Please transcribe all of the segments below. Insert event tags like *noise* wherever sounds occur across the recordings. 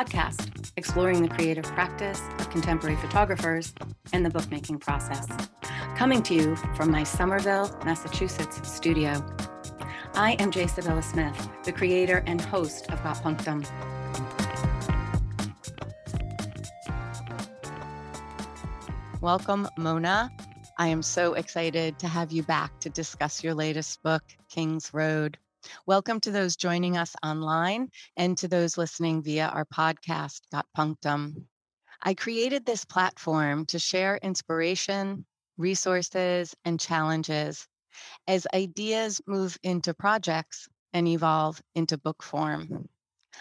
Podcast exploring the creative practice of contemporary photographers and the bookmaking process. Coming to you from my Somerville, Massachusetts studio. I am J. Sybylla Smith, the creator and host of Got Punctum. Welcome, Mona. I am so excited to have you back to discuss your latest book, King's Road. Welcome to those joining us online and to those listening via our podcast, Got Punctum. I created this platform to share inspiration, resources, and challenges as ideas move into projects and evolve into book form.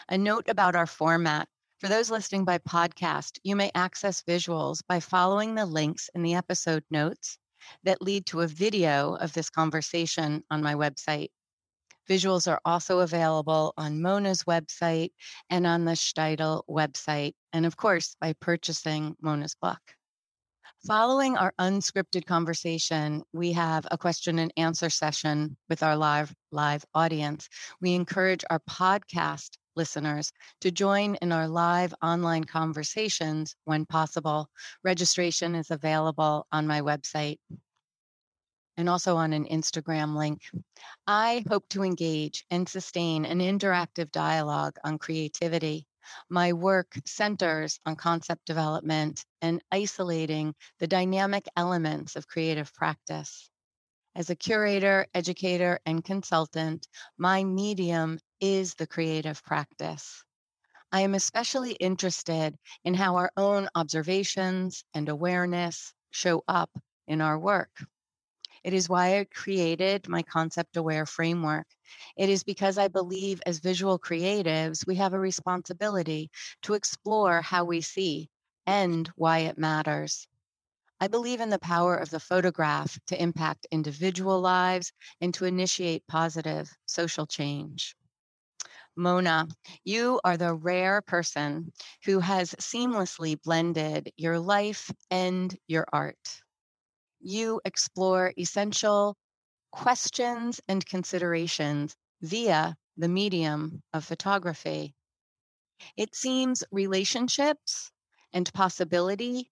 A note about our format for those listening by podcast, you may access visuals by following the links in the episode notes that lead to a video of this conversation on my website. Visuals are also available on Mona's website and on the Steidl website, and of course, by purchasing Mona's book. Mm. Following our unscripted conversation, we have a question and answer session with our live live audience. We encourage our podcast listeners to join in our live online conversations when possible. Registration is available on my website and also on an Instagram link. I hope to engage and sustain an interactive dialogue on creativity. My work centers on concept development and isolating the dynamic elements of creative practice. As a curator, educator, and consultant, my medium is the creative practice. I am especially interested in how our own observations and awareness show up in our work. It is why I created my concept aware framework. It is because I believe as visual creatives, we have a responsibility to explore how we see and why it matters. I believe in the power of the photograph to impact individual lives and to initiate positive social change. Mona, you are the rare person who has seamlessly blended your life and your art. You explore essential questions and considerations via the medium of photography. It seems relationships and possibility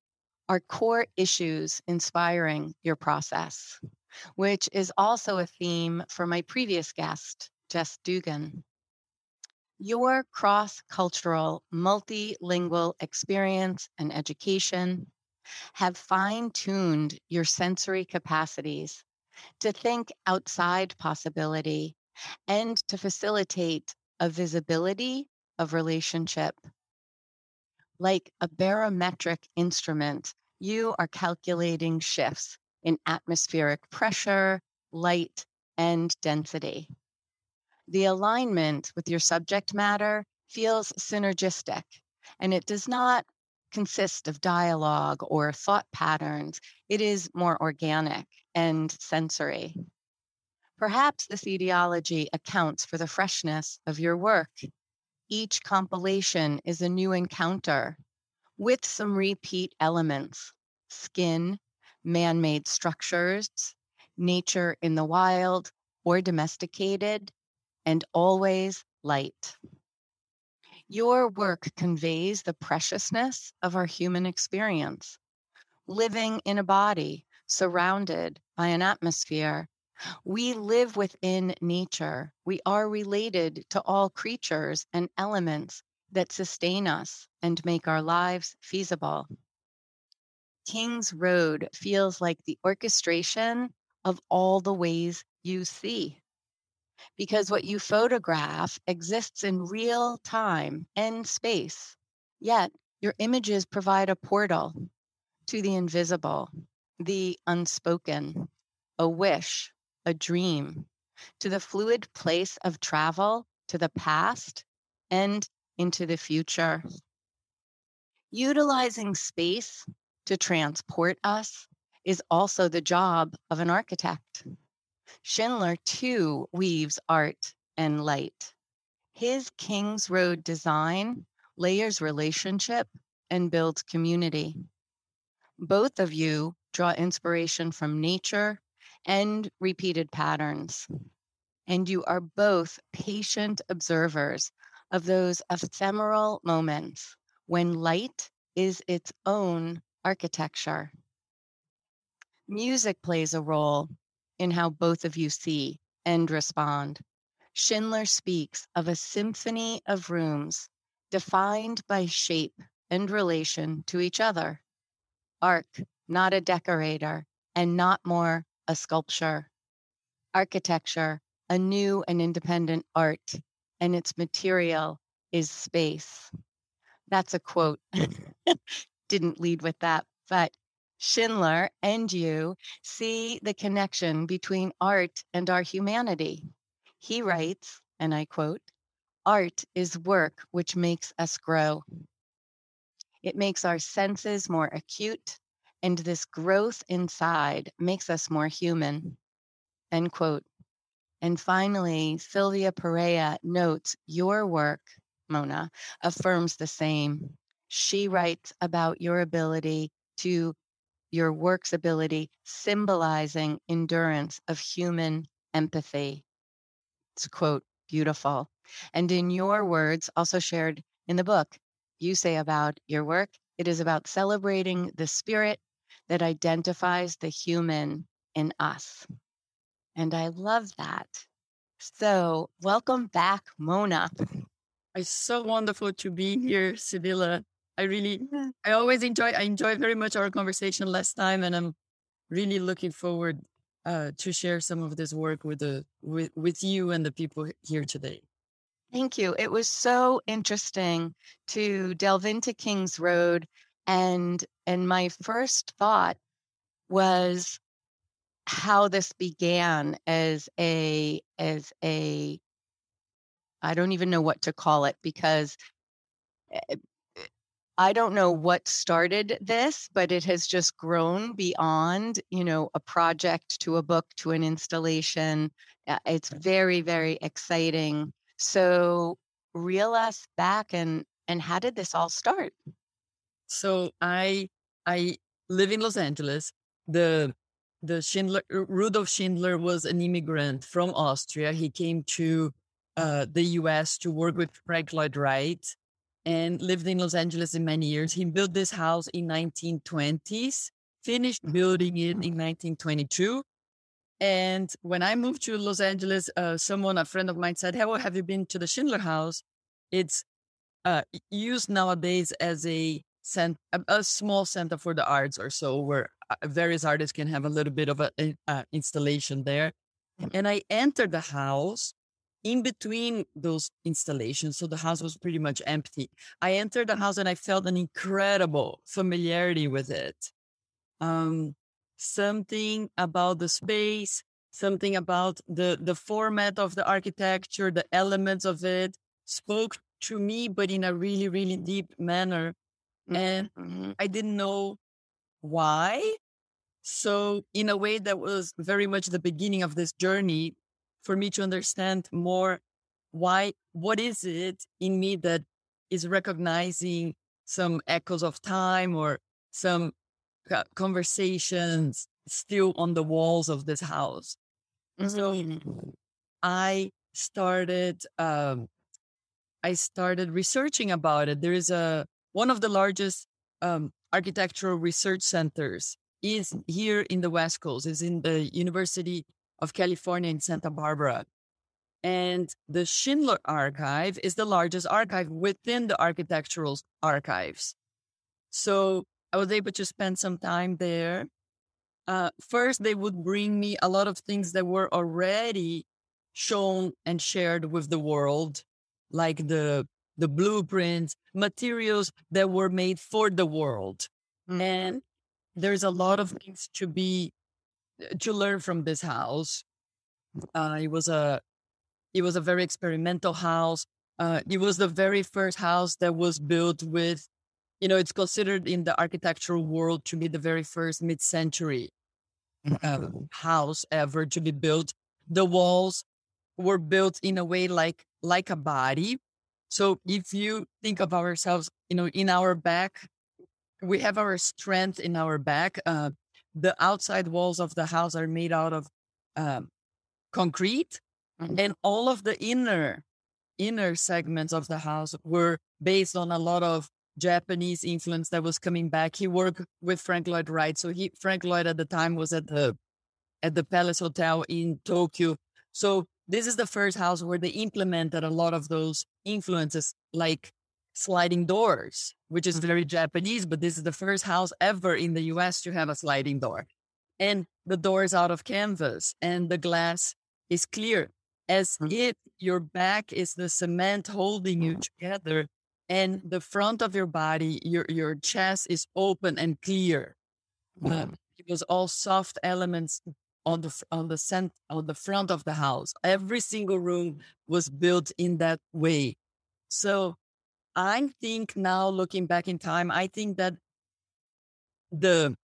are core issues inspiring your process, which is also a theme for my previous guest, Jess Dugan. Your cross cultural, multilingual experience and education have fine tuned your sensory capacities to think outside possibility and to facilitate a visibility of relationship. Like a barometric instrument, you are calculating shifts in atmospheric pressure, light, and density the alignment with your subject matter feels synergistic and it does not consist of dialogue or thought patterns. It is more organic and sensory. Perhaps this etiology accounts for the freshness of your work. Each compilation is a new encounter with some repeat elements skin, man made structures, nature in the wild or domesticated, and always light. Your work conveys the preciousness of our human experience. Living in a body surrounded by an atmosphere, we live within nature. We are related to all creatures and elements that sustain us and make our lives feasible. King's Road feels like the orchestration of all the ways you see because what you photograph exists in real time and space. Yet your images provide a portal to the invisible, the unspoken, a wish, a dream, to the fluid place of travel to the past and into the future. Utilizing space to transport us is also the job of an architect. Schindler too weaves art and light. His King's Road design layers relationship and builds community. Both of you draw inspiration from nature and repeated patterns. And you are both patient observers of those ephemeral moments when light is its own architecture. Music plays a role in how both of you see and respond. Schindler speaks of a symphony of rooms defined by shape and relation to each other. Arc, not a decorator, and not more a sculpture. Architecture, a new and independent art, and its material is space. That's a quote. *laughs* Didn't lead with that, but Schindler and you see the connection between art and our humanity. He writes, and I quote, Art is work which makes us grow. It makes our senses more acute, and this growth inside makes us more human. End quote. And finally, Sylvia Perea notes your work, Mona, affirms the same. She writes about your ability to your work's ability, symbolizing endurance of human empathy. It's quote, beautiful. And in your words, also shared in the book, you say about your work, it is about celebrating the spirit that identifies the human in us. And I love that. So, welcome back, Mona. It's so wonderful to be here, Sybylla. I really, I always enjoy, I enjoy very much our conversation last time, and I'm really looking forward uh, to share some of this work with the with with you and the people here today. Thank you. It was so interesting to delve into King's Road, and and my first thought was how this began as a as a I don't even know what to call it because eh, I don't know what started this, but it has just grown beyond, you know, a project to a book to an installation. Uh, it's very, very exciting. So reel us back and and how did this all start? So I I live in Los Angeles. The the Schindler Rudolf Schindler was an immigrant from Austria. He came to uh, the U.S. to work with Frank Lloyd Wright and lived in Los Angeles in many years. He built this house in 1920s, finished building it in 1922. And when I moved to Los Angeles, uh, someone, a friend of mine said, Hey, well, have you been to the Schindler House? It's uh, used nowadays as a, cent- a, small center for the arts or so, where uh, various artists can have a little bit of an installation there. And I entered the house in between those installations. So the house was pretty much empty. I entered the house and I felt an incredible familiarity with it. Um, something about the space, something about the, the format of the architecture, the elements of it spoke to me, but in a really, really deep manner. And mm-hmm. I didn't know why. So, in a way, that was very much the beginning of this journey for me to understand more why, what is it in me that is recognizing some echoes of time or some conversations still on the walls of this house. Mm-hmm. So I started, um, I started researching about it. There is a one of the largest um, architectural research centers is here in the West Coast. is in the University of California in Santa Barbara. And the Schindler Archive is the largest archive within the architectural archives. So I was able to spend some time there. Uh, first, they would bring me a lot of things that were already shown and shared with the world, like the the blueprints, materials that were made for the world. Mm-hmm. And there's a lot of things to be to learn from this house. Uh, it was a it was a very experimental house. Uh, it was the very first house that was built with, you know, it's considered in the architectural world to be the very first mid-century uh, house ever to be built. The walls were built in a way like like a body. So if you think of ourselves, you know, in our back, we have our strength in our back. Uh, the outside walls of the house are made out of um, concrete, mm-hmm. and all of the inner inner segments of the house were based on a lot of Japanese influence that was coming back. He worked with Frank Lloyd Wright. So he Frank Lloyd at the time was at the at the Palace Hotel in Tokyo. So this is the first house where they implemented a lot of those influences like sliding doors, which is very Japanese, but this is the first house ever in the US to have a sliding door. And the door is out of canvas and the glass is clear as mm. if your back is the cement holding you together and the front of your body, your, your chest is open and clear. Um, it was all soft elements on the on the cent on the front of the house. Every single room was built in that way. So I think now looking back in time, I think that the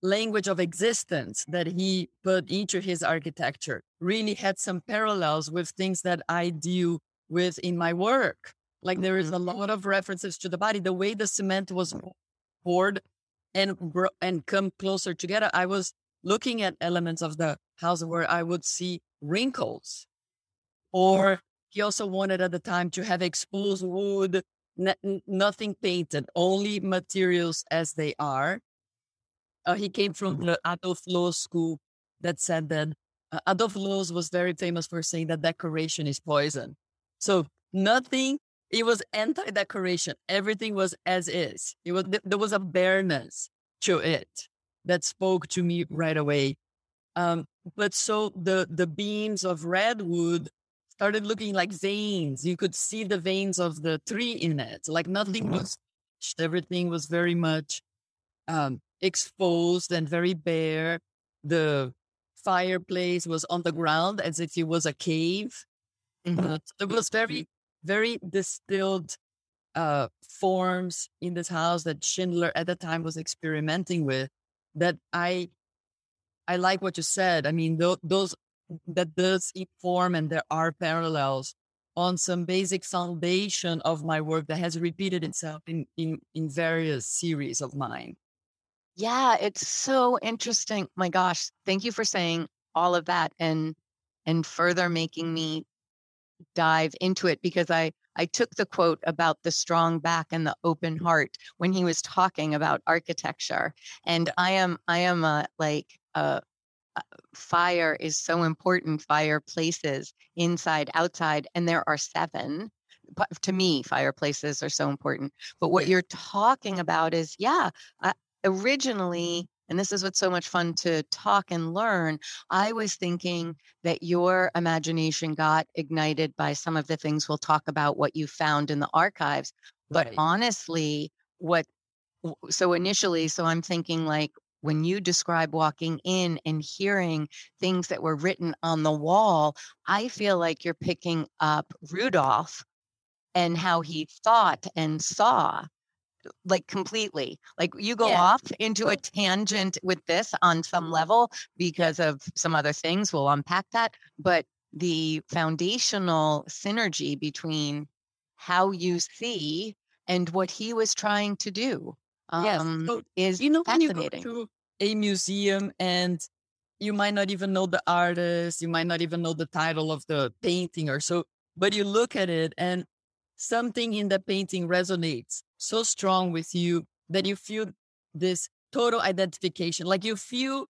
language of existence that he put into his architecture really had some parallels with things that I deal with in my work. Like there is a mm-hmm. lot of references to the body, the way the cement was poured and and come closer together. I was looking at elements of the house where I would see wrinkles, or he also wanted at the time to have exposed wood, n- nothing painted, only materials as they are. Uh, he came from the Adolf Loos school that said that uh, Adolf Loos was very famous for saying that decoration is poison. So nothing, it was anti-decoration. Everything was as is. It was there was a bareness to it that spoke to me right away. Um, but so the the beams of redwood started looking like veins. You could see the veins of the tree in it. Like nothing mm-hmm. was, everything was very much um, exposed and very bare. The fireplace was on the ground as if it was a cave. Mm-hmm. Uh, it was very, very distilled uh, forms in this house that Schindler at the time was experimenting with. That I, I like what you said. I mean, th- those that does inform and there are parallels on some basic foundation of my work that has repeated itself in, in, in various series of mine. Yeah, it's so interesting. My gosh, thank you for saying all of that and and further making me dive into it because I I took the quote about the strong back and the open mm. heart when he was talking about architecture and I am I am a like a fire is so important, fireplaces inside, outside, and there are seven. But to me, fireplaces are so important. But what you're talking about is, yeah, uh, originally, and this is what's so much fun to talk and learn. I was thinking that your imagination got ignited by some of the things we'll talk about, what you found in the archives. But right. honestly, what so initially, so I'm thinking like, when you describe walking in and hearing things that were written on the wall, I feel like you're picking up Rudolph and how he thought and saw like completely like you go yeah. off into a tangent with this on some level because of some other things we'll unpack that but the foundational synergy between how you see and what he was trying to do yes. Um, so, is you know when you go to a museum and you might not even know the artist, you might not even know the title of the painting or so, but you look at it and something in the painting resonates so strong with you that you feel this total identification. Like you feel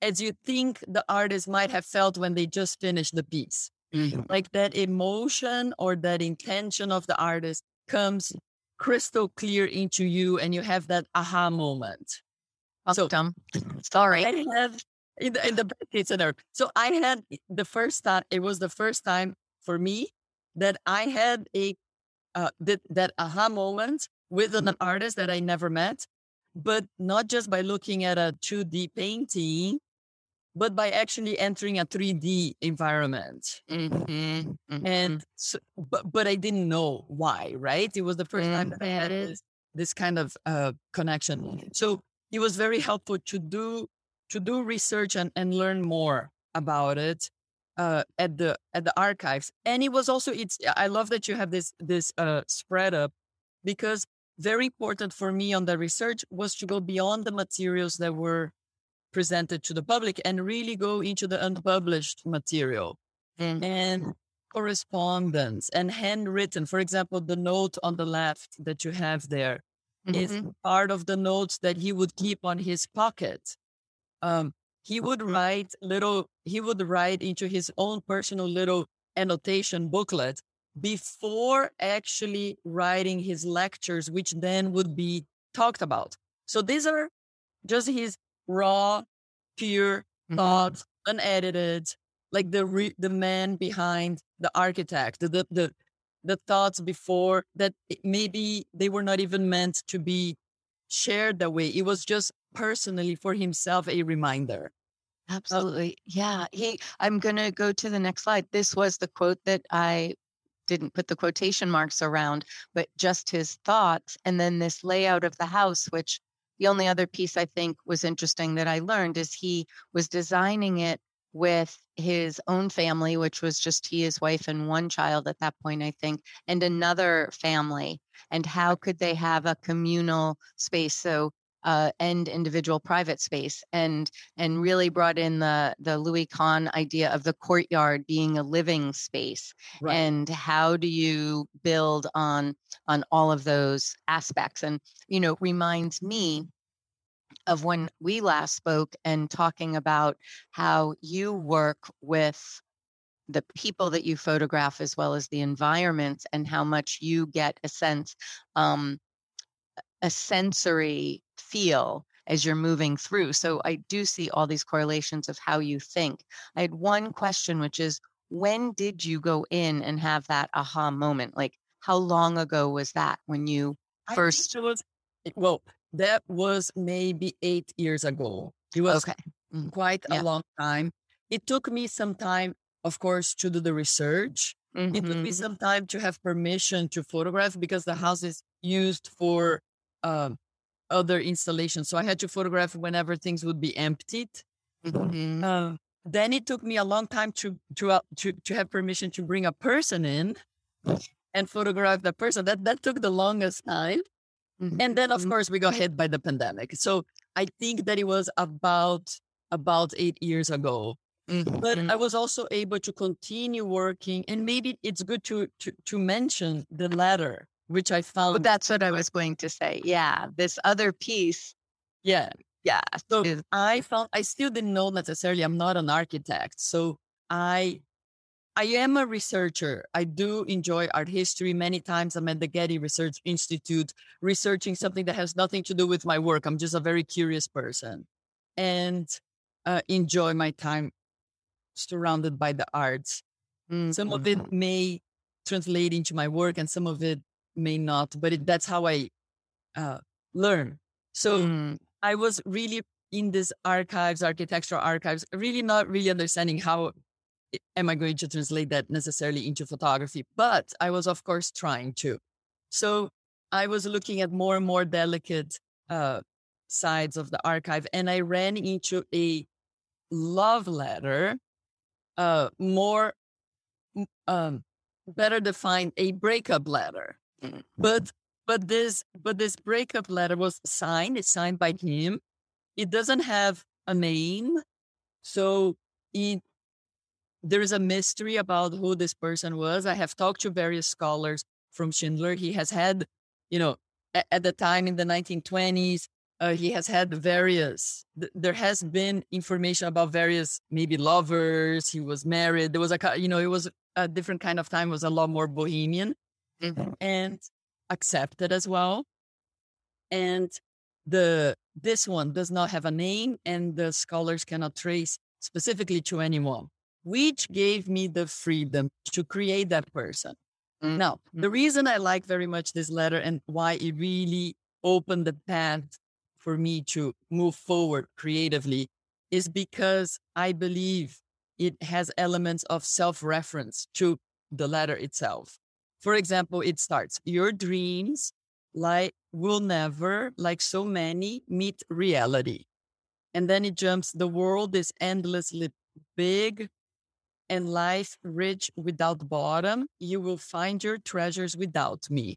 as you think the artist might have felt when they just finished the piece. Mm-hmm. Like that emotion or that intention of the artist comes crystal clear into you and you have that aha moment. So dumb. *clears throat* Sorry. I have in the, in the best case scenario. So I had the first time, it was the first time for me that I had a uh, that, that aha moment with an mm-hmm. artist that I never met, but not just by looking at a 2D painting, but by actually entering a 3D environment. Mm-hmm, mm-hmm. And so, but, but I didn't know why, right? It was the 1st mm-hmm. time that I had mm-hmm. this, this kind of uh, connection. So it was very helpful to do to do research and, and learn more about it uh, at the at the archives. And it was also it's I love that you have this this uh, spread up because very important for me on the research was to go beyond the materials that were presented to the public and really go into the unpublished material. Mm. And correspondence and handwritten. For example, the note on the left that you have there mm-hmm. is part of the notes that he would keep on his pocket. Um, he would write little, he would write into his own personal little annotation booklet before actually writing his lectures, which then would be talked about. So these are just his raw, pure mm-hmm. thoughts, unedited, like the re- the man behind the architect, the, the the thoughts before that maybe they were not even meant to be shared that way. It was just personally for himself a reminder. Uh, Absolutely. Yeah. He I'm going to go to the next slide. This was the quote that I didn't put the quotation marks around, but just his thoughts and then this layout of the house which the only other piece I think was interesting that I learned is he was designing it with his own family, which was just he, his wife, and one child at that point, I think, and another family. And how could they have a communal space? So uh, and individual private space and and really brought in the the Louis Kahn idea of the courtyard being a living space right. and how do you build on on all of those aspects and you know reminds me of when we last spoke and talking about how you work with the people that you photograph as well as the environments and how much you get a sense um, a sensory feel as you're moving through. So i do see all these correlations of how you think. I had one question which is when did you go in and have that aha moment? Like how long ago was that when you first was well that was maybe eight years ago. It was okay. Mm-hmm. quite yeah. a long time. It took me some time, of course, to do the research. Mm-hmm. It took me mm-hmm. some time to have permission to photograph because the house is used for um, other installations. So I had to photograph whenever things would be emptied. Mm-hmm. Uh, then it took me a long time to to uh, to to have permission to bring a person in and photograph the person. That that took the longest time. Mm-hmm. And then, of mm-hmm. course, we got hit by the pandemic. So I think that it was about about eight years ago. Mm-hmm. But I was also able to continue working, and maybe it's good to to, to mention the letter, which I found. But that's what I was going to say. Yeah, this other piece. Yeah, yeah. So is- I found I still didn't know necessarily. I'm not an architect, so I I am a researcher. I do enjoy art history. Many times I'm at the Getty Research Institute researching something that has nothing to do with my work. I'm just a very curious person and uh, enjoy my time surrounded by the arts. Mm-hmm. Some of it mm-hmm. may translate into my work and some of it may not, but it, that's how I uh, learn. So mm. I was really in these archives, architectural archives, really not really understanding how am I going to translate that necessarily into photography? But I was, of course, trying to. So I was looking at more and more delicate uh, sides of the archive, and I ran into a love letter, uh, more um, better defined, a breakup letter. Mm-hmm. But but this but this breakup letter was signed. It's signed by him. It doesn't have a name, so it there is a mystery about who this person was. I have talked to various scholars from Schindler. He has had, you know, at, at the time in the 1920s, uh, he has had various, th- there has been information about various maybe lovers. He was married. There was a, you know, it was a different kind of time, it was a lot more bohemian mm-hmm. and accepted as well. And the, this one does not have a name and the scholars cannot trace specifically to anyone which gave me the freedom to create that person. Mm-hmm. Now, the reason I like very much this letter and why it really opened the path for me to move forward creatively is because I believe it has elements of self reference to the letter itself. For example, it starts, Your dreams like will never, like so many, meet reality. And then it jumps, The world is endlessly big, and life rich without bottom, you will find your treasures without me.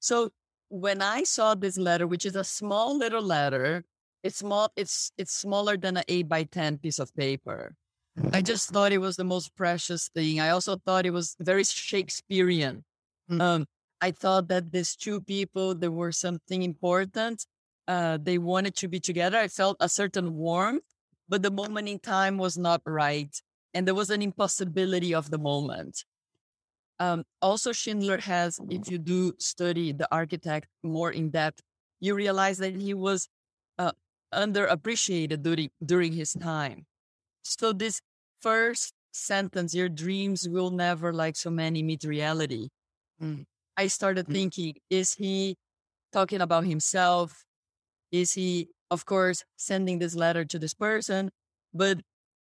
So when I saw this letter, which is a small little letter, it's small, it's it's smaller than an eight by ten piece of paper. I just thought it was the most precious thing. I also thought it was very Shakespearean. Mm. Um, I thought that these two people, there were something important. Uh, they wanted to be together. I felt a certain warmth, but the moment in time was not right. And there was an impossibility of the moment. Um, also, Schindler has, if you do study the architect more in depth, you realize that he was uh, underappreciated during, during his time. So, this first sentence, your dreams will never, like so many, meet reality. Mm. I started mm. thinking, is he talking about himself? Is he, of course, sending this letter to this person? But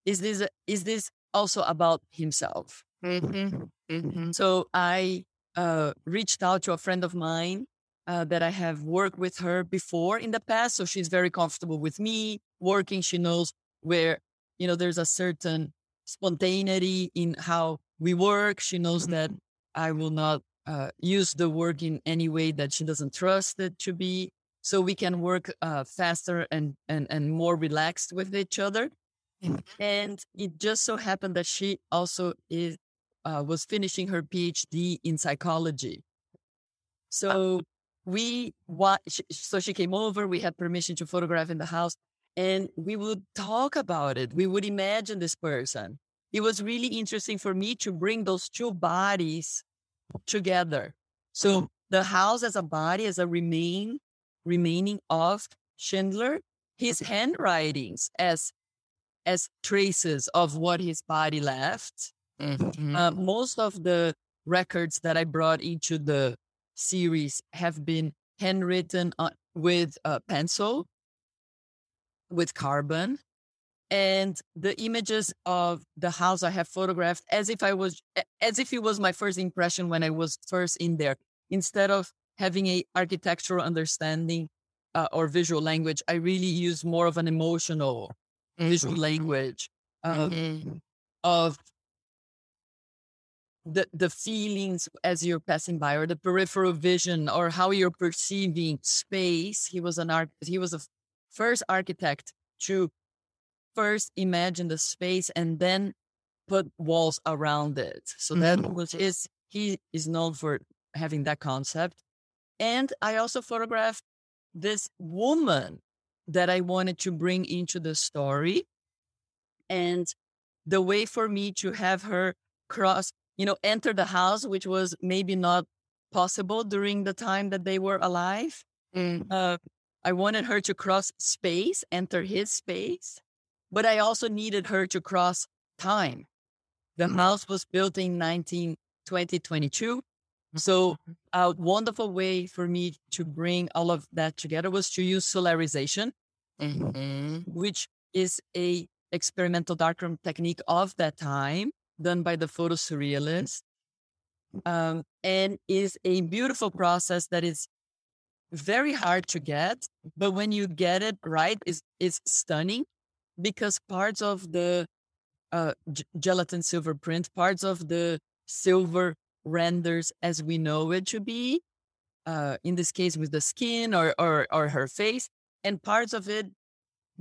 is this is this also about himself? Mm-hmm. Mm-hmm. So I uh, reached out to a friend of mine uh, that I have worked with her before in the past. So she's very comfortable with me working. She knows where, you know, there's a certain spontaneity in how we work. She knows that mm-hmm. I will not uh, use the work in any way that she doesn't trust it to be. So we can work uh, faster and, and, and more relaxed with each other. Mm-hmm. And it just so happened that she also is uh, was finishing her PhD in psychology. So we what so she came over. We had permission to photograph in the house, and we would talk about it. We would imagine this person. It was really interesting for me to bring those two bodies together. So the house as a body, as a remain remaining of Schindler, his handwritings as as traces of what his body left, Mm-hmm. Uh, most of the records that I brought into the series have been handwritten on, with a pencil, with carbon, and the images of the house I have photographed as if I was as if it was my first impression when I was first in there. Instead of having a architectural understanding uh, or visual language, I really use more of an emotional. Visual language uh, mm-hmm. of the the feelings as you're passing by or the peripheral vision or how you're perceiving space he was an art he was the first architect to first imagine the space and then put walls around it so that mm-hmm. was his he is known for having that concept and i also photographed this woman that i wanted to bring into the story and the way for me to have her cross you know, enter the house, which was maybe not possible during the time that they were alive. Mm. Uh, I wanted her to cross space, enter his space, but I also needed her to cross time. The house was built in 19, 2022. So mm-hmm. a wonderful way for me to bring all of that together was to use solarization, mm-hmm. which is a experimental darkroom technique of that time done by the photo surrealist um, and is a beautiful process that is very hard to get but when you get it right is is stunning because parts of the uh, gelatin silver print parts of the silver renders as we know it to be uh, in this case with the skin or, or or her face and parts of it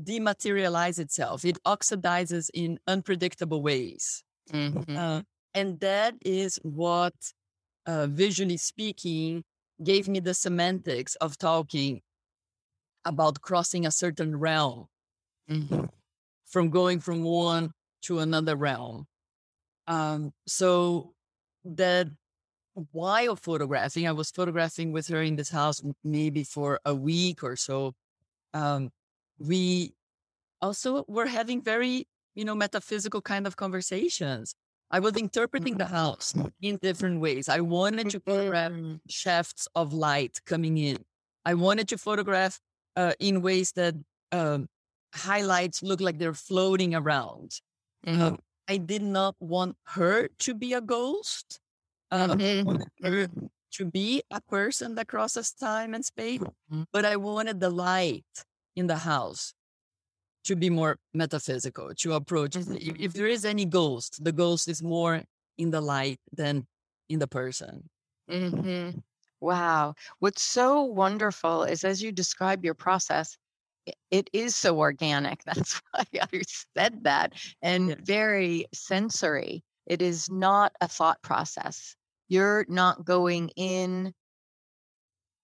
dematerialize itself it oxidizes in unpredictable ways Mm-hmm. Uh, and that is what, uh, visually speaking, gave me the semantics of talking about crossing a certain realm, mm-hmm. from going from one to another realm. Um, so that while photographing, I was photographing with her in this house maybe for a week or so. Um, we also were having very you know, metaphysical kind of conversations. I was interpreting the house in different ways. I wanted to photograph mm-hmm. shafts of light coming in. I wanted to photograph uh, in ways that um, highlights look like they're floating around. Mm-hmm. Um, I did not want her to be a ghost. Um, mm-hmm. to be a person that crosses time and space, mm-hmm. but I wanted the light in the house to be more metaphysical, to approach. Mm-hmm. If, if there is any ghost, the ghost is more in the light than in the person. Mm-hmm. Wow. What's so wonderful is as you describe your process, it is so organic. *laughs* That's why I said that, and Yeah. very sensory. It is not a thought process. You're not going in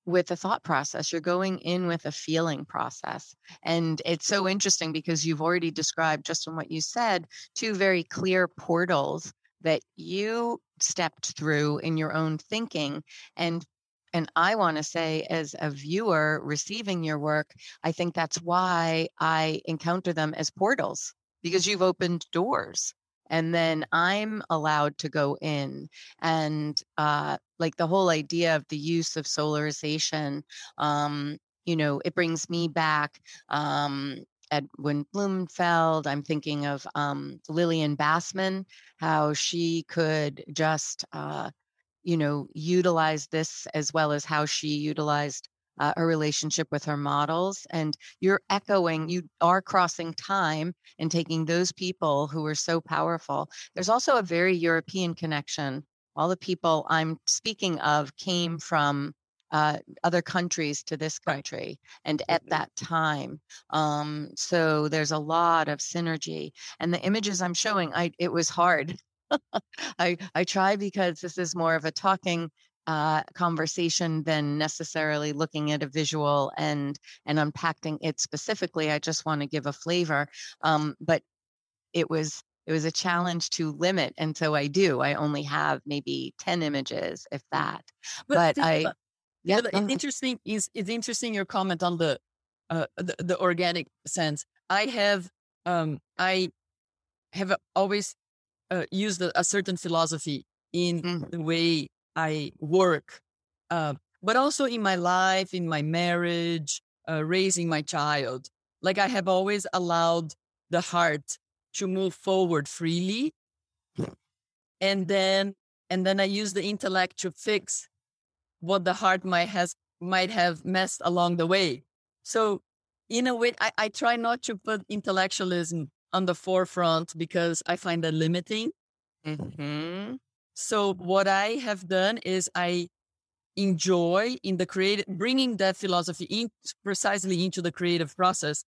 with a thought process. You're going in with a feeling process. And it's so interesting because you've already described, just from what you said, two very clear portals that you stepped through in your own thinking. And and I want to say, as a viewer receiving your work, I think that's why I encounter them as portals because you've opened doors and then I'm allowed to go in. And uh, like the whole idea of the use of solarization, um, you know, it brings me back. Um, Edwin Blumenfeld. I'm thinking of um, Lillian Bassman, how she could just, uh, you know, utilize this as well as how she utilized uh, her relationship with her models. And you're echoing, you are crossing time and taking those people who are so powerful. There's also a very European connection. All the people I'm speaking of came from uh, other countries to this country and at Mhm. that time. Um, so there's a lot of synergy. And the images I'm showing, I it was hard. *laughs* I I try because this is more of a talking uh, conversation than necessarily looking at a visual and and unpacking it specifically. I just want to give a flavor. Um, but it was it was a challenge to limit, and so I do. I only have maybe ten images, if that. But think I- about- Yeah, Yeah, but it's interesting. Is it's interesting your comment on the uh the, the organic sense. I have um I have always uh, used a, a certain philosophy in Mhm. the way I work, uh, but also in my life, in my marriage, uh, raising my child. Like I have always allowed the heart to move forward freely, and then and then I use the intellect to fix what the heart might has might have messed along the way. So in a way, I, I try not to put intellectualism on the forefront because I find that limiting. Mhm. So what I have done is I enjoy in the creative bringing that philosophy in precisely into the creative process.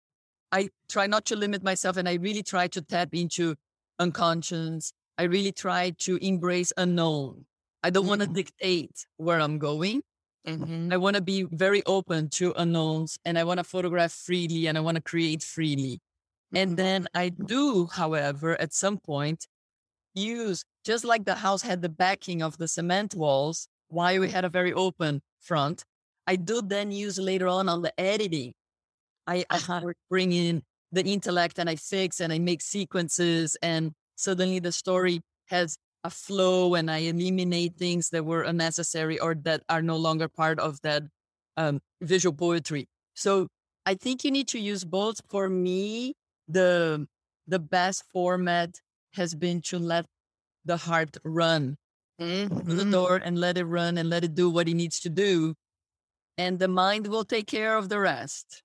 I try not to limit myself and I really try to tap into unconscious. I really try to embrace unknown. I don't want to dictate where I'm going. Mhm. I want to be very open to unknowns and I want to photograph freely and I want to create freely. And then I do, however, at some point use, just like the house had the backing of the cement walls, while we had a very open front, I do then use later on on the editing. I, I Uh-huh. bring in the intellect and I fix and I make sequences and suddenly the story has a flow and I eliminate things that were unnecessary or that are no longer part of that um, visual poetry. So I think you need to use both. For me, the the best format has been to let the heart run through the door and let it run and let it do what it needs to do. And the mind will take care of the rest.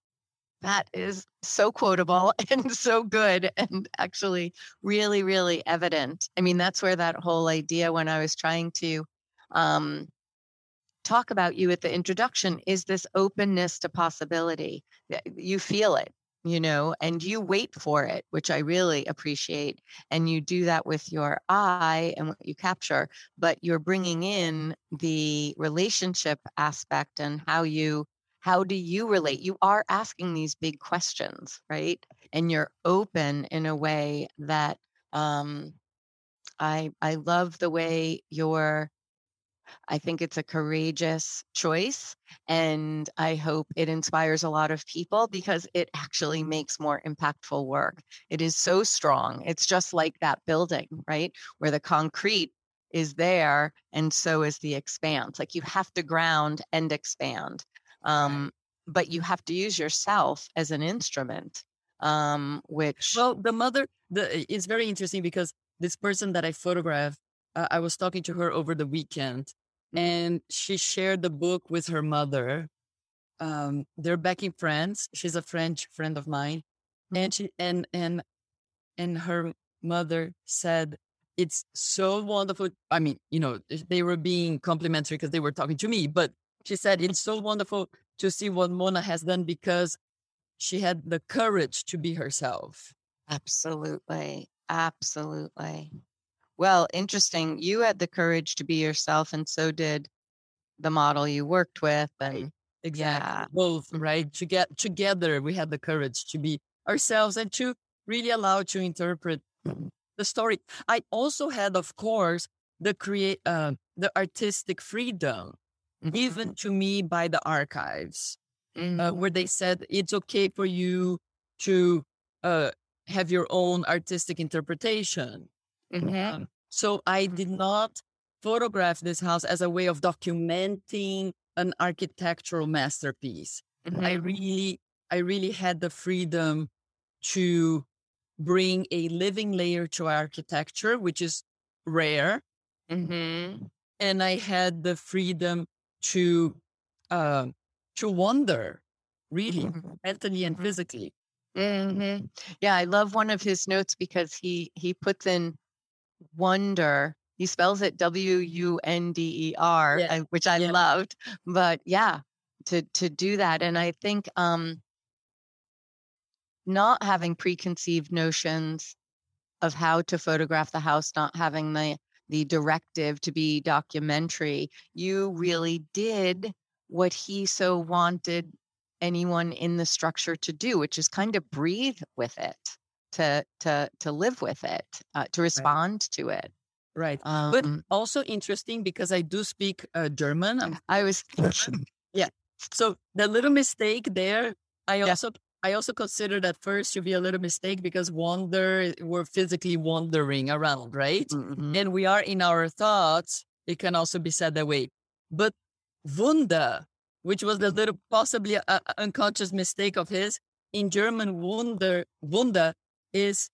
That is so quotable *laughs* and so good and actually really, really evident. I mean, that's where that whole idea when I was trying to um, talk about you at the introduction is this openness to possibility. You feel it, you know, and you wait for it, which I really appreciate. And you do that with your eye and what you capture, but you're bringing in the relationship aspect and how you how do you relate you are asking these big questions right and you're open in a way that um i i love the way you're i think it's a courageous choice and i hope it inspires a lot of people because it actually makes more impactful work. It is so strong. It's just like that building right where the concrete is there and so is the expanse. Like you have to ground and expand um, but you have to use yourself as an instrument um, which Well, the mother, the it's very interesting because this person that I photographed, uh, I was talking to her over the weekend, and she shared the book with her mother. Um, they're back in France. She's a French friend of mine, and she and and and her mother said it's so wonderful. I mean, you know, they were being complimentary because they were talking to me, but she said it's so wonderful to see what Mona has done because she had the courage to be herself. Absolutely. Absolutely. Well, interesting. You had the courage to be yourself, and so did the model you worked with. And Exactly. yeah. Both, right? To get together, we had the courage to be ourselves and to really allow to interpret the story. I also had, of course, the create uh, the artistic freedom given to me by the archives, Mhm. uh, where they said it's okay for you to uh, have your own artistic interpretation. Mhm. Um, so I did not photograph this house as a way of documenting an architectural masterpiece. I Mhm. really, I really had the freedom to bring a living layer to architecture, which is rare, Mhm. and I had the freedom to, uh, to wonder, really, Mhm. mentally and Mhm. physically. Mhm. Yeah, I love one of his notes because he he puts in wonder. He spells it W U N D E R, Yeah. Which I Yeah. loved. But yeah, to to do that, and I think um, not having preconceived notions of how to photograph the house, not having the the directive to be documentary, you really did what he so wanted anyone in the structure to do, which is kind of breathe with it, to to to live with it, uh, to respond to it. Right. But Um, also interesting because I do speak uh, German. I'm I was *laughs* thinking, So the little mistake there, I Yeah. also I also considered at first to be a little mistake because wander we're physically wandering around, right? Mhm. And we are in our thoughts. It can also be said that way. But Wunder, which was the little possibly a, a unconscious mistake of his in German, Wunder Wunder is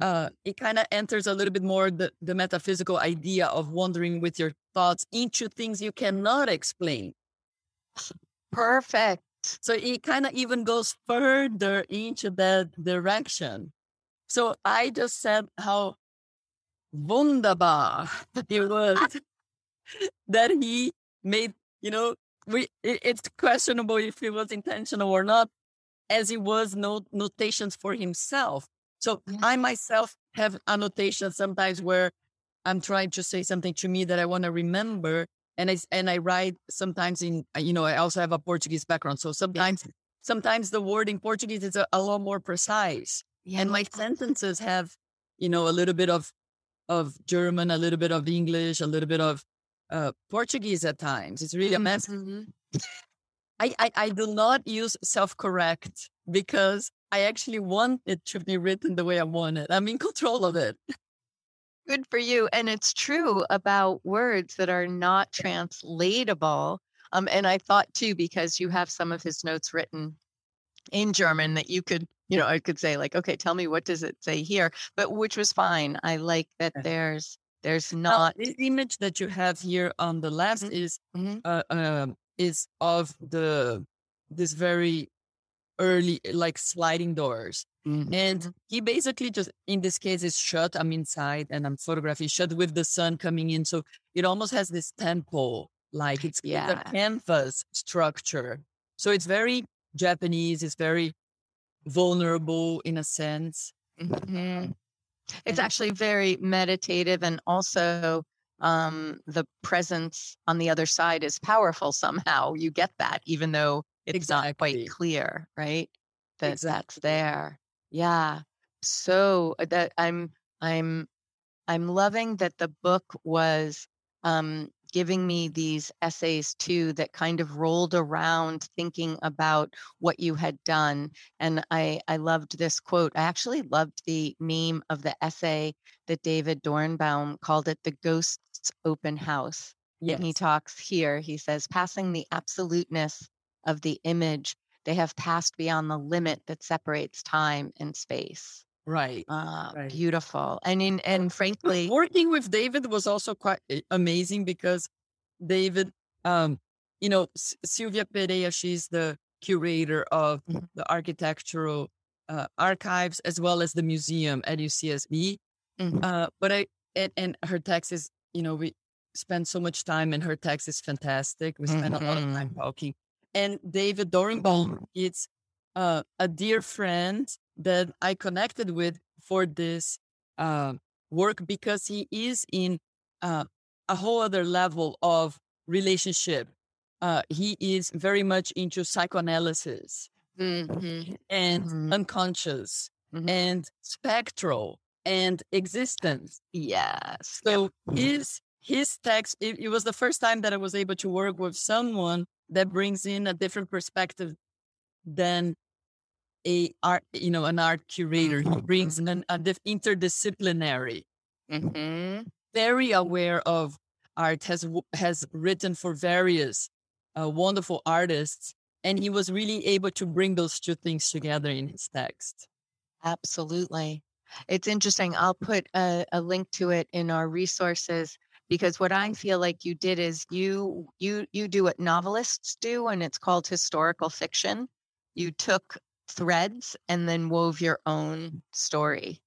uh, it kind of enters a little bit more the, the metaphysical idea of wandering with your thoughts into things you cannot explain. perfect. So it kind of even goes further into that direction. So I just said how wunderbar *laughs* it was *laughs* that he made, you know, we it, it's questionable if it was intentional or not, as it was no notations for himself. So Yeah. I myself have annotations sometimes where I'm trying to say something to me that I want to remember, and I and I write sometimes in uh, you know I also have a Portuguese background, so sometimes sometimes the word in Portuguese is a, a lot more precise, and my sentences have you know a little bit of of German, a little bit of English, a little bit of uh, Portuguese at times. It's really a mess. Mhm. *laughs* I, I I do not use self correct because I actually want it to be written the way I want it. I'm in control of it. *laughs* Good for you. And it's true about words that are not translatable. Um, and I thought too, because you have some of his notes written in German that you could, you know, I could say like, okay, tell me what does it say here, but which was fine. I like that there's there's Now, not. this image that you have here on the left Mhm. is Mhm. uh, um, is of the this very early like sliding doors. Mhm. And he basically just, in this case, is shut. I'm inside and I'm photographing, shut with the sun coming in. So it almost has this temple, like it's, Yeah. a canvas structure. So it's very Japanese. It's very vulnerable in a sense. Mhm. It's actually very meditative and also um, the presence on the other side is powerful somehow. You get that, even though it's not Exactly. quite clear, right? That that's there. Yeah. So uh, that I'm I'm I'm loving that the book was um, giving me these essays too that kind of rolled around thinking about what you had done. And I, I loved this quote. I actually loved the name of the essay that David Dorenbaum called it The Ghost's Open House. Yes. And he talks here, he says, passing the absoluteness of the image, they have passed beyond the limit that separates time and space. right. Uh, Right. Beautiful. And in, and frankly, working with David was also quite amazing because David, um, you know, S- Silvia Pereira, she's the curator of Mhm. the architectural uh, archives as well as the museum at UCSB. Mhm. Uh, but I and, and her text is, you know, we spend so much time, and her text is fantastic. We spend a lot of time talking. And David Dorenbaum, it's uh, a dear friend that I connected with for this uh, work because he is in uh, a whole other level of relationship. Uh, he is very much into psychoanalysis mm-hmm. and mm-hmm. unconscious mm-hmm. and spectral and existence. Yes. So his his text, it, it was the first time that I was able to work with someone that brings in a different perspective than a art, you know, an art curator. He brings in an, a diff- interdisciplinary, mm-hmm. very aware of art, has has written for various uh, wonderful artists, and he was really able to bring those two things together in his text. Absolutely, it's interesting. I'll put a, a link to it in our resources because what I feel like you did is you you you do what novelists do, and it's called historical fiction. You took threads and then wove your own story.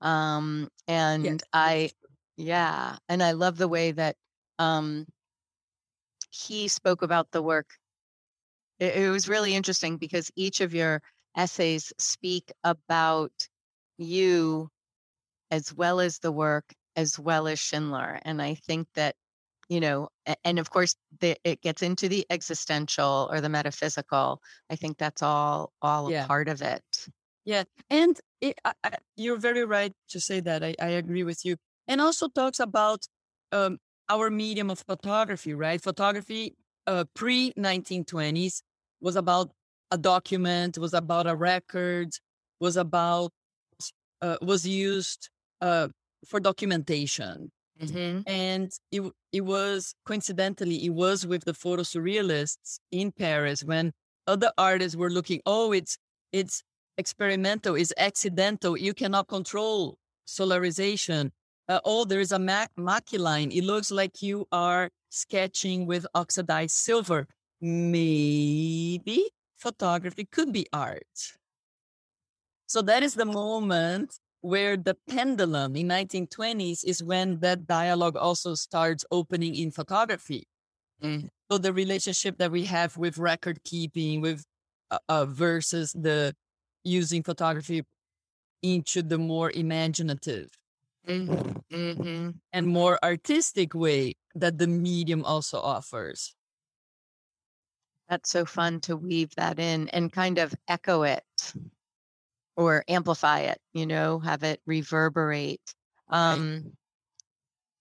Um, and yes. I, yeah, and I love the way that um, he spoke about the work. It, it was really interesting because each of your essays speak about you as well as the work as well as Schindler. And I think that, you know, and of course the, it gets into the existential or the metaphysical. I think that's all all yeah. a part of it. Yeah, and it, I, I, you're very right to say that. I, I agree with you. And also talks about um, our medium of photography, right? Photography uh, pre 1920s was about a document, was about a record, was about uh, was used uh, for documentation. Mm-hmm. And it, it was coincidentally, it was with the photo surrealists in Paris when other artists were looking, oh, it's, it's experimental, it's accidental. You cannot control solarization. Uh, oh, there is a ma- Mackie line. It looks like you are sketching with oxidized silver. Maybe photography could be art. So that is the moment where the pendulum in 1920s is when that dialogue also starts opening in photography. Mm. So the relationship that we have with record keeping, with uh, uh, versus the using photography into the more imaginative mm-hmm. Mm-hmm. and more artistic way that the medium also offers. That's so fun to weave that in and kind of echo it or amplify it, you know, have it reverberate. Um, right.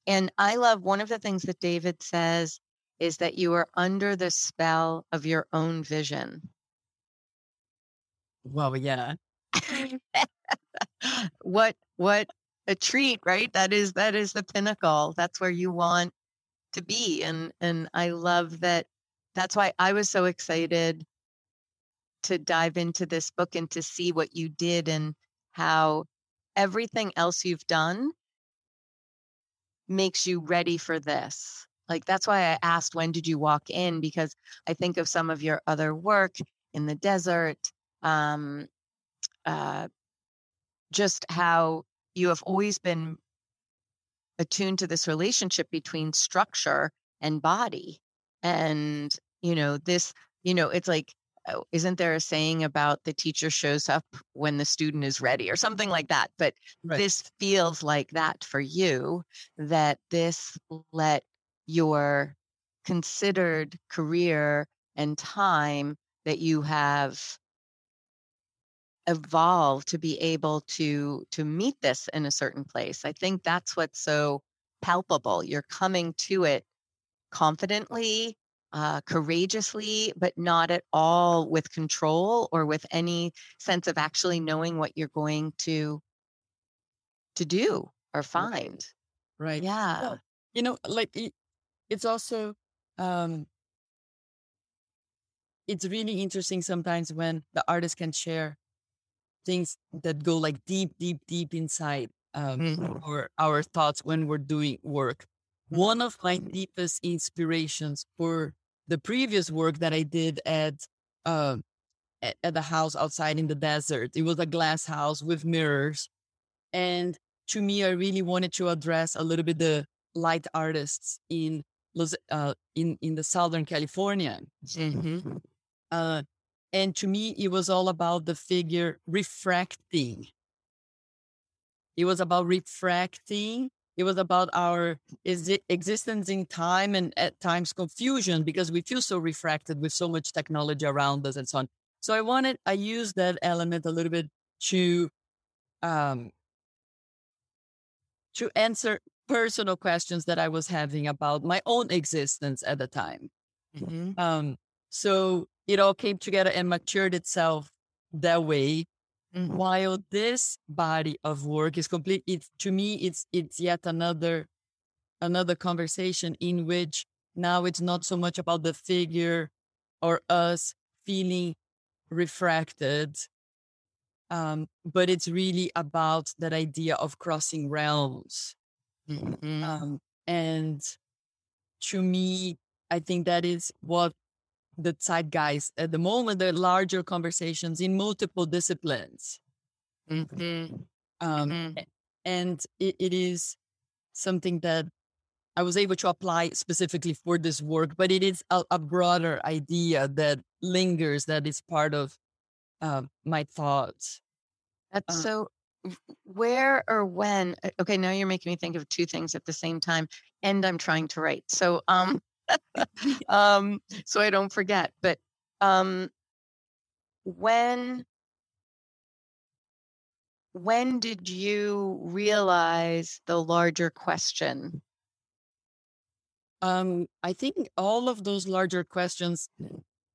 And I love one of the things that David says is that you are under the spell of your own vision. Well, yeah. *laughs* what what a treat, right? That is that is the pinnacle. That's where you want to be. And and I love that that's why I was so excited to dive into this book and to see what you did and how everything else you've done makes you ready for this. Like that's why I asked when did you walk in because I think of some of your other work in the desert, um, uh, just how you have always been attuned to this relationship between structure and body, and you know this. You know, it's like Oh, isn't there a saying about the teacher shows up when the student is ready or something like that? But right. this feels like that for you, that this let your considered career and time that you have evolved to be able to to meet this in a certain place i think that's what's so palpable you're coming to it confidently uh, courageously, but not at all with control or with any sense of actually knowing what you're going to to do or find. Right. Yeah. Well, you know, like it, it's also um it's really interesting sometimes when the artist can share things that go like deep, deep, deep inside um, mm-hmm. or our thoughts when we're doing work. One of my deepest inspirations for the previous work that I did at uh, at, at the house outside in the desert. It was a glass house with mirrors, and to me, I really wanted to address a little bit the light artists in Los, uh, in in the Southern California. Mm-hmm. Uh, and to me, it was all about the figure refracting. It was about refracting. It was about our existence in time and at times confusion because we feel so refracted with so much technology around us and so on. So I wanted, I used that element a little bit to, um, to answer personal questions that I was having about my own existence at the time. Mm-hmm. Um, so it all came together and matured itself that way. Mm-hmm. While this body of work is complete, it's to me, it's it's yet another another conversation in which now it's not so much about the figure or us feeling refracted, um, but it's really about that idea of crossing realms. Mm-hmm. Um, and to me, I think that is what the zeitgeist at the moment, the larger conversations in multiple disciplines. Mm-hmm. Um, mm-hmm. And it, it is something that I was able to apply specifically for this work, but it is a, a broader idea that lingers, that is part of uh, my thoughts. That's uh, so. Where or when? Uh, okay, now you're making me think of two things at the same time, and I'm trying to write. So, um, *laughs* *laughs* um, so I don't forget. But um, when when did you realize the larger question? Um, I think all of those larger questions,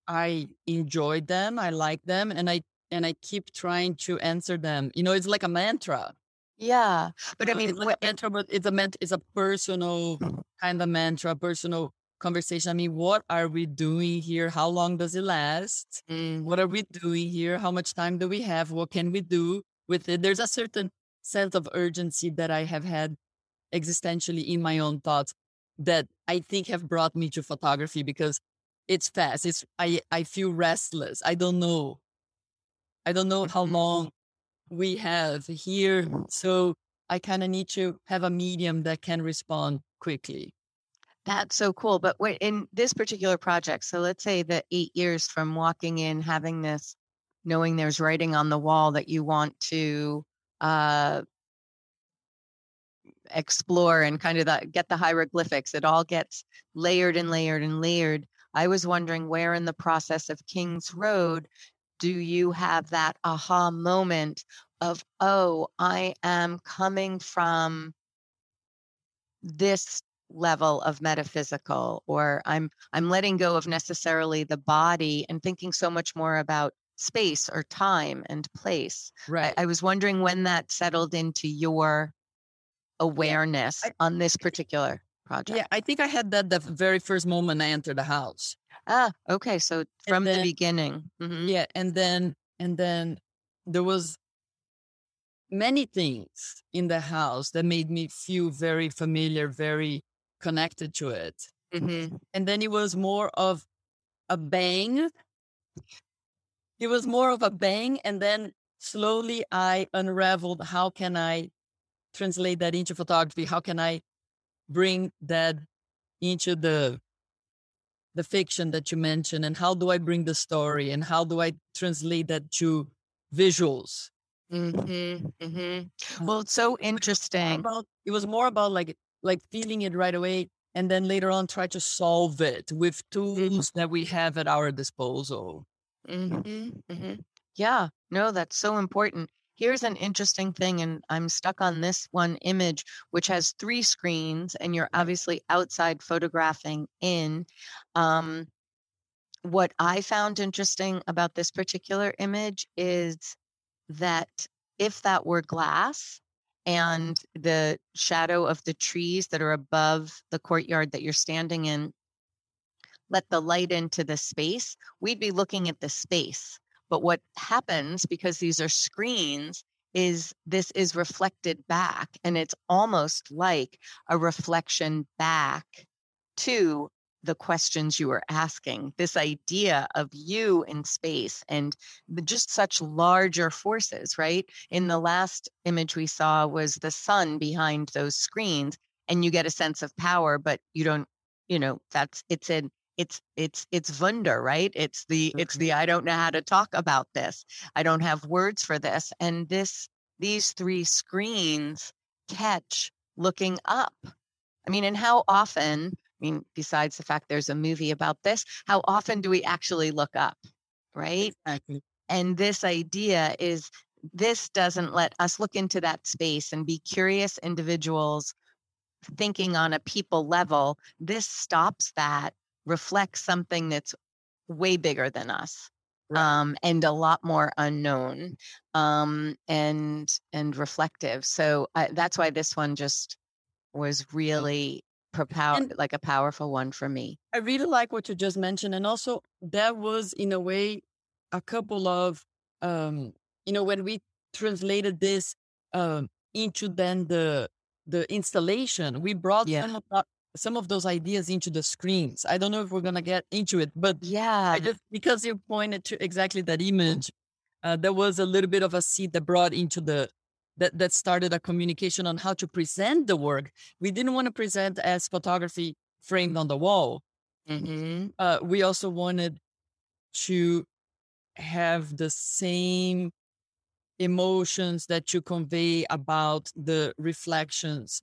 I enjoyed them, I like them, and I and I keep trying to answer them. You know, it's like a mantra. Yeah, but I mean, it's like a mantra, but it's a ment- it's a personal *clears throat* kind of mantra, personal conversation. I mean, what are we doing here? How long does it last? Mm. What are we doing here? How much time do we have? What can we do with it? There's a certain sense of urgency that I have had existentially in my own thoughts that I think have brought me to photography because it's fast. It's I I feel restless. I don't know. I don't know how long we have here. So I kind of need to have a medium that can respond quickly. That's so cool. But in this particular project, so let's say that eight years from walking in, having this, knowing there's writing on the wall that you want to uh, explore and kind of the, get the hieroglyphics, it all gets layered and layered and layered. I was wondering where in the process of King's Road do you have that aha moment of, oh, I am coming from this level of metaphysical or i'm i'm letting go of necessarily the body and thinking so much more about space or time and place. Right. I, I was wondering when that settled into your awareness yeah, I, on this particular project. Yeah i think i had that the very first moment i entered the house. Ah okay so from then, the beginning. Mm-hmm. yeah and then and then there was many things in the house that made me feel very familiar very connected to it. Mm-hmm. And then it was more of a bang. It was more of a bang. And then slowly I unraveled how can I translate that into photography? How can I bring that into the the fiction that you mentioned and how do I bring the story and how do I translate that to visuals? Mm-hmm, mm-hmm. Well, it's so interesting. About, it was more about like like feeling it right away and then later on try to solve it with tools mm-hmm. that we have at our disposal. Mm-hmm, mm-hmm. Yeah, no, that's so important. Here's an interesting thing, and I'm stuck on this one image, which has three screens, and you're obviously outside photographing in. Um, what I found interesting about this particular image is that if that were glass, and the shadow of the trees that are above the courtyard that you're standing in let the light into the space, we'd be looking at the space. But what happens because these are screens is this is reflected back and it's almost like a reflection back to the questions you were asking, this idea of you in space and just such larger forces, right? In the last image we saw was the sun behind those screens, and you get a sense of power, but you don't, you know, that's it's an it's it's it's wunder right? It's the it's mm-hmm. the i don't know how to talk about this. I don't have words for this. And this these three screens catch looking up. I mean and how often i mean besides the fact there's a movie about this how often do we actually look up right Exactly. and this idea is this doesn't let us look into that space and be curious individuals thinking on a people level. This stops that, reflects something that's way bigger than us. Right. Um, and a lot more unknown um, and and reflective. So uh, that's why this one just was really propow- And- like a powerful one for me. I really like what you just mentioned. And also, that was, in a way, a couple of, um, you know, when we translated this um, into then the the installation, we brought Yeah. some of that, some of those ideas into the screens. I don't know if we're gonna get into it, but Yeah, I just because you pointed to exactly that image, uh, there was a little bit of a seed that brought into the that that started a communication on how to present the work. We didn't want to present as photography framed on the wall. hmm Uh, we also wanted to have the same emotions that you convey about the reflections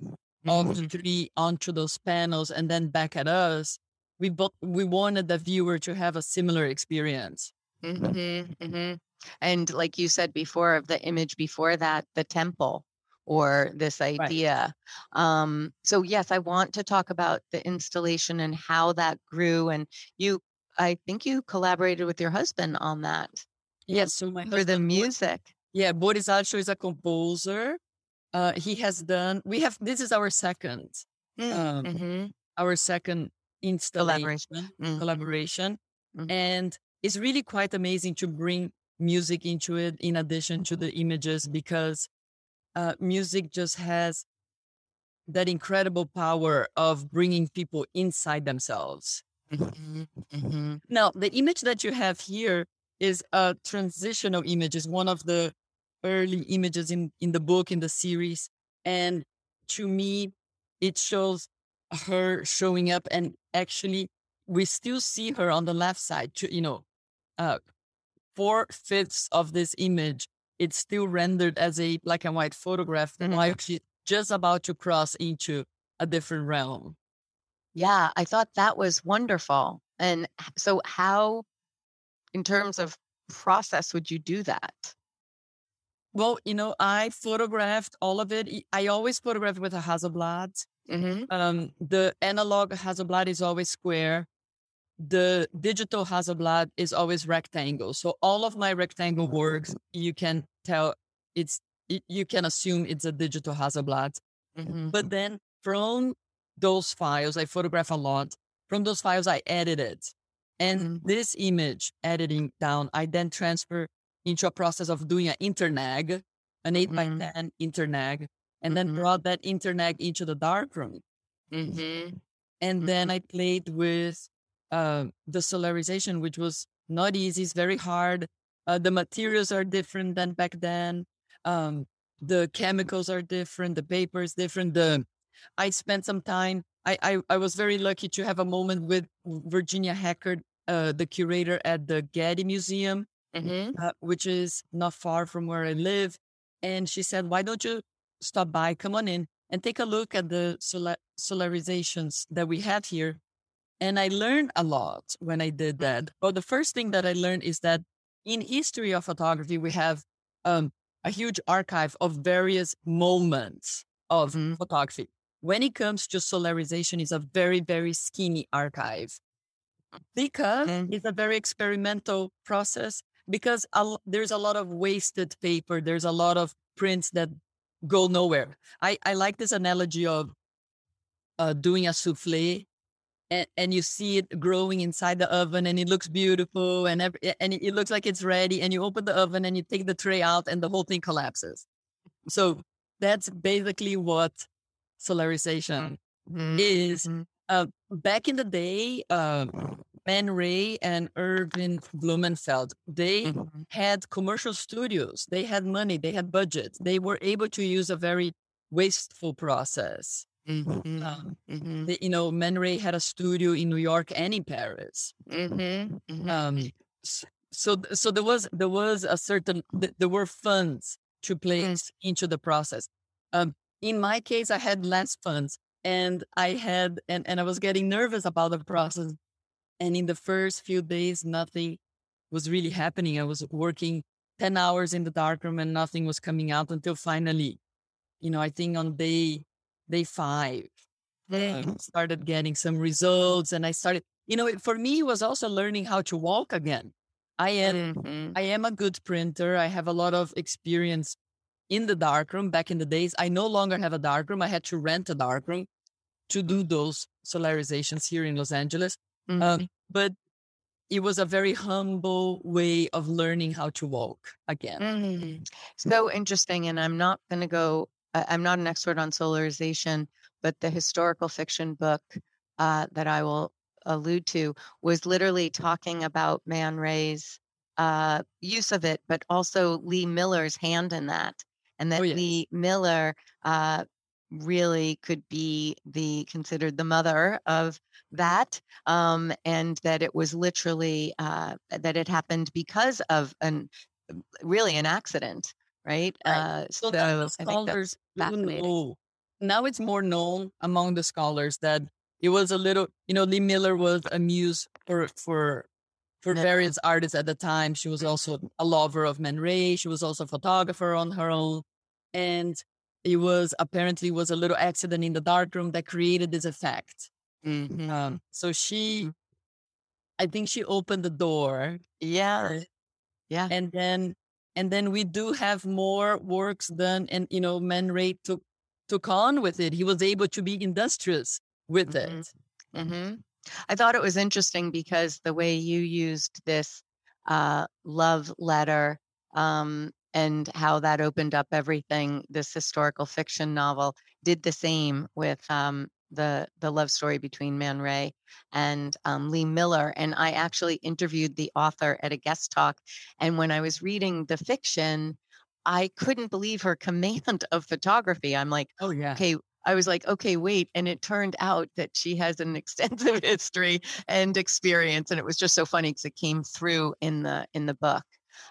of the three onto those panels and then back at us. We both we wanted the viewer to have a similar experience. hmm hmm And like you said before, of the image before that, the temple or this idea. Um, so yes, I want to talk about the installation and how that grew. And you, I think you collaborated with your husband on that Yes, so my for the music. yeah, Boris Salchow is a composer. Uh, he has done. We have this is our second, um, hmm our second installation Collaboration. Mhm. collaboration, Mhm. and it's really quite amazing to bring music into it in addition to the images because uh, music just has that incredible power of bringing people inside themselves. Mhm. Mhm. Now, the image that you have here is a transitional image, is one of the early images in, in the book, in the series. And to me, it shows her showing up and actually we still see her on the left side, to, you know, uh, four fifths of this image, it's still rendered as a black and white photograph Mhm. while she's just about to cross into a different realm. Yeah, I thought that was wonderful. And so, how, in terms of process, would you do that? Well, you know, I photographed all of it. I always photographed with a Hasselblad. Mm-hmm. Um, the analog Hasselblad is always square. The digital Hasselblad is always rectangle. So all of my rectangle works, you can tell it's, you can assume it's a digital Hasselblad. Mm-hmm. But then from those files, I photograph a lot. From those files, I edit it. And Mhm. this image editing down, I then transfer into a process of doing an interneg, an 8 by Mhm. 10 interneg, and then Mhm. brought that interneg into the darkroom. Mm-hmm. And then I played with uh, the solarization, which was not easy. It's very hard. Uh, the materials are different than back then. Um, the chemicals are different. The paper is different. The I spent some time. I, I, I was very lucky to have a moment with Virginia Heckert, uh, the curator at the Getty Museum, Mm-hmm. uh, which is not far from where I live. And she said, Why don't you stop by? Come on in and take a look at the sola- solarizations that we have here. And I learned a lot when I did that. But the first thing that I learned is that in history of photography, we have um, a huge archive of various moments of Mhm. photography. When it comes to solarization, it's a very, very skinny archive because Mhm. it's a very experimental process because a there's a lot of wasted paper. There's a lot of prints that go nowhere. I, I like this analogy of uh, doing a souffle and, and you see it growing inside the oven and it looks beautiful and every, and it, looks like it's ready and you open the oven and you take the tray out and the whole thing collapses. So that's basically what solarization Mm-hmm. is. Mhm. Uh, back in the day, uh, Man Ray and Erwin Blumenfeld, they Mhm. had commercial studios. They had money, they had budget. They were able to use a very wasteful process. Mm-hmm. Um, mm-hmm. the, you know, Man Ray had a studio in New York and in Paris. Mm-hmm. mm-hmm. Um, so, so there was there was a certain there were funds to mm. place into the process. Um, in my case, I had less funds, and I had and and I was getting nervous about the process. And in the first few days, nothing was really happening. I was working 10 hours in the darkroom and nothing was coming out until finally, you know, I think on day, day five, I started getting some results and I started, you know, for me, it was also learning how to walk again. I am, mm-hmm. I am a good printer. I have a lot of experience in the darkroom back in the days. I no longer have a darkroom. I had to rent a darkroom to do those solarizations here in Los Angeles. Um, mm-hmm. Um, but it was a very humble way of learning how to walk again. Mm-hmm. So interesting. And I'm not going to go, I'm not an expert on solarization, but the historical fiction book uh, that I will allude to was literally talking about Man Ray's uh, use of it, but also Lee Miller's hand in that. And that oh, yes. Lee Miller uh, really could be the considered the mother of that um, and that it was literally uh, that it happened because of an really an accident right, right. Uh, so, so scholars know, now it's more known among the scholars that it was a little you know lee miller was a muse for for for various artists at the time she was also a lover of man ray she was also a photographer on her own and it was apparently was a little accident in the darkroom that created this effect. Mm-hmm. Um, so she, mm-hmm. I think she opened the door. Yeah, yeah, and then and then we do have more works done, and you know, Man Ray took took on with it. He was able to be industrious with mm-hmm. it. Mm-hmm. I thought it was interesting because the way you used this uh, love letter um, and how that opened up everything. This historical fiction novel did the same with um, the the love story between Man Ray and um, Lee Miller. And I actually interviewed the author at a guest talk. And when I was reading the fiction, I couldn't believe her *laughs* command of photography. I'm like, oh yeah, okay. I was like, okay, wait. And it turned out that she has an *laughs* extensive history and experience. And it was just so funny because it came through in the in the book.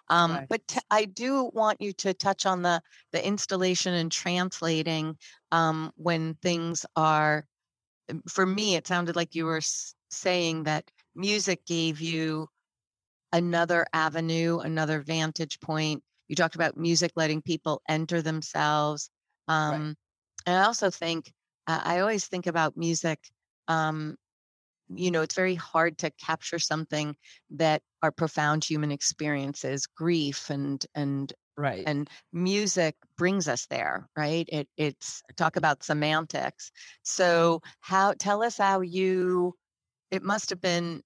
Um, right. But t- I do want you to touch on the the installation and translating um, when things are. Um, for me, it sounded like you were s- saying that music gave you another avenue, another vantage point. You talked about music letting people enter themselves. Um, right. And I also think uh, I always think about music um, you know, it's very hard to capture something that are profound human experiences, grief and and right and music brings us there, right? It it's talk about semantics. So how tell us how you it must have been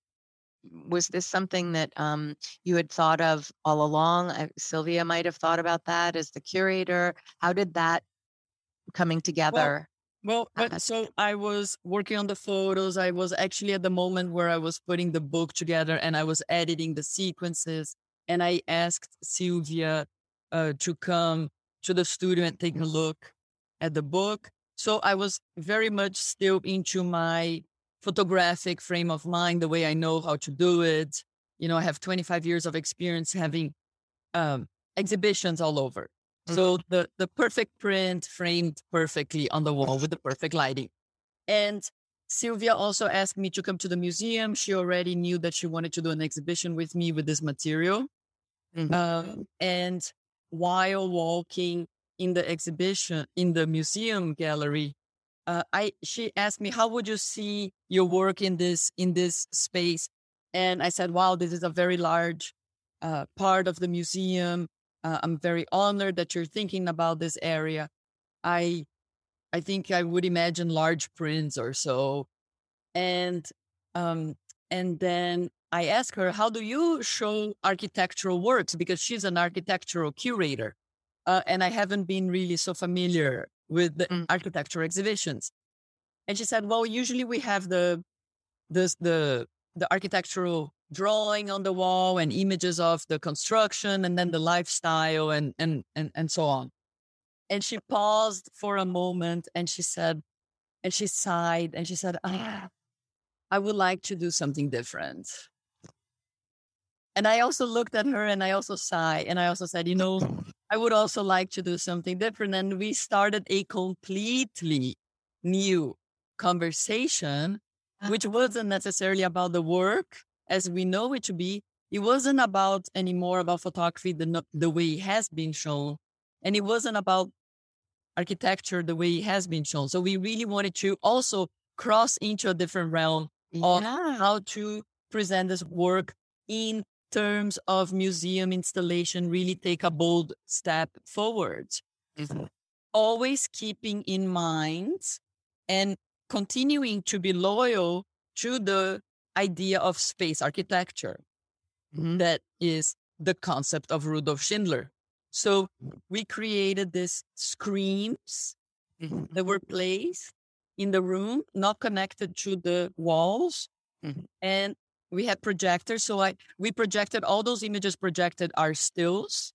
was this something that um, you had thought of all along? Uh, Sylvia might have thought about that as the curator. How did that coming together? Well, but so I was working on the photos. I was actually at the moment where I was putting the book together and I was editing the sequences. And I asked Sylvia uh, to come to the studio and take a look at the book. So I was very much still into my photographic frame of mind, the way I know how to do it. You know, I have 25 years of experience having um, exhibitions all over. So the, the perfect print framed perfectly on the wall with the perfect lighting. And Sylvia also asked me to come to the museum. She already knew that she wanted to do an exhibition with me with this material. Mm-hmm. Um, and while walking in the exhibition in the museum gallery, uh, I she asked me, "How would you see your work in this in this space?" And I said, "Wow, this is a very large uh, part of the museum. Uh, I'm very honored that you're thinking about this area. I I think I would imagine large prints or so. And um and then I asked her, how do you show architectural works? Because she's an architectural curator. Uh, and I haven't been really so familiar with the mm. architecture exhibitions. And she said, well, usually we have the, the, the, the architectural drawing on the wall and images of the construction and then the lifestyle and and and, and so on and she paused for a moment and she said and she sighed and she said, ah, I would like to do something different. And I also looked at her and I also sighed and I also said, you know, I would also like to do something different. And we started a completely new conversation, which wasn't necessarily about the work as we know it to be. It wasn't about anymore about photography the, the way it has been shown. And it wasn't about architecture the way it has been shown. So we really wanted to also cross into a different realm of how to present this work in terms of museum installation, really take a bold step forward. Mhm. Always keeping in mind and continuing to be loyal to the idea of space architecture Mhm. that is the concept of Rudolf Schindler. So we created these screens Mhm. that were placed in the room, not connected to the walls. Mhm. And we had projectors. So I we projected all those images projected are stills,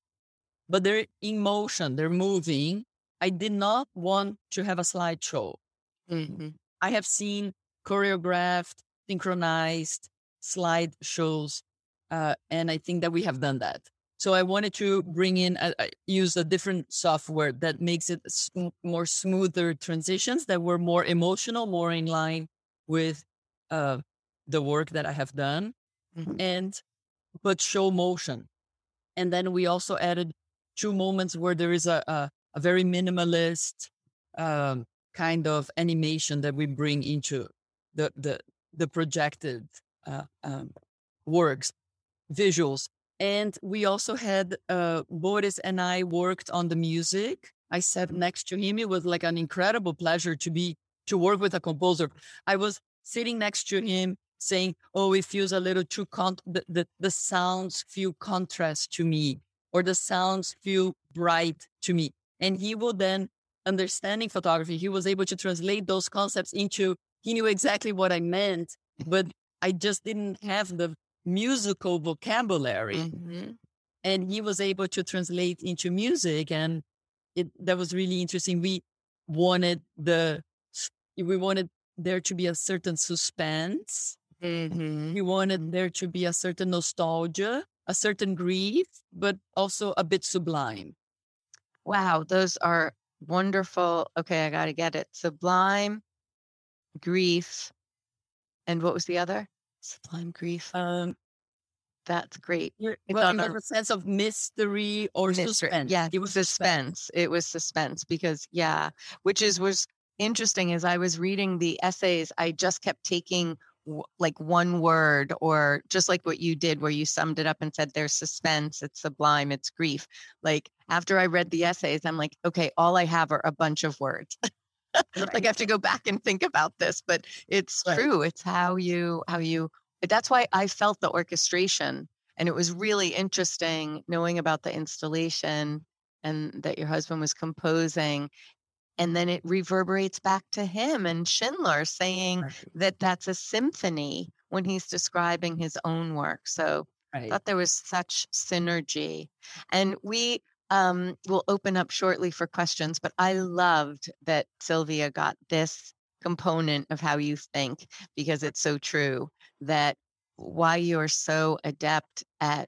but they're in motion, they're moving. I did not want to have a slideshow. Mhm. I have seen choreographed, synchronized slide shows, uh, and I think that we have done that. So I wanted to bring in, a, a- use a different software that makes it sm- more smoother transitions that were more emotional, more in line with uh, the work that I have done, Mhm. and but show motion. And then we also added two moments where there is a a, a very minimalist um, kind of animation that we bring into the the the projected uh, um, works, visuals, and we also had uh, Boris and I worked on the music. I sat next to him. It was like an incredible pleasure to be to work with a composer. I was sitting next to him, saying, "Oh, it feels a little too con. The, the the sounds feel contrast to me, or the sounds feel bright to me." And he will then understanding photography, he was able to translate those concepts into, he knew exactly what I meant, but I just didn't have the musical vocabulary. Mhm. And he was able to translate into music. And it, that was really interesting. We wanted the, we wanted there to be a certain suspense. Mhm. We wanted there to be a certain nostalgia, a certain grief, but also a bit sublime. Wow, those are wonderful. Okay, I got to get it. Sublime, grief, and what was the other? Sublime grief. Um, That's great. It's well, on a- sense of mystery or Mystery. suspense. Yeah, it was suspense. It was suspense because yeah, which is was interesting as I was reading the essays, I just kept taking w- like one word or just like what you did where you summed it up and said there's suspense, it's sublime, it's grief. Like after I read the essays, I'm like, okay, all I have are a bunch of words. *laughs* *laughs* like I have to go back and think about this, but it's Right. true. It's how you how you that's why I felt the orchestration and it was really interesting knowing about the installation and that your husband was composing and then it reverberates back to him and Schindler saying Right. that that's a symphony when he's describing his own work. So I thought there was such synergy. And we um, will open up shortly for questions, but I loved that Sylvia got this component of how you think because it's so true that why you're so adept at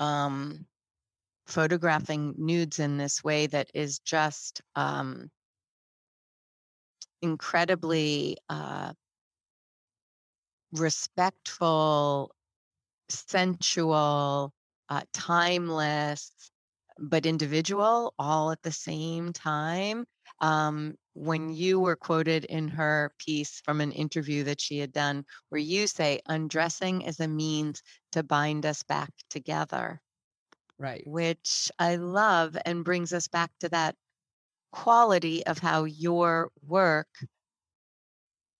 um, photographing nudes in this way that is just um, incredibly uh, respectful, sensual, uh, timeless, but individual all at the same time. Um, when you were quoted in her piece from an interview that she had done, where you say, undressing as a means to bind us back together, Right. which I love and brings us back to that quality of how your work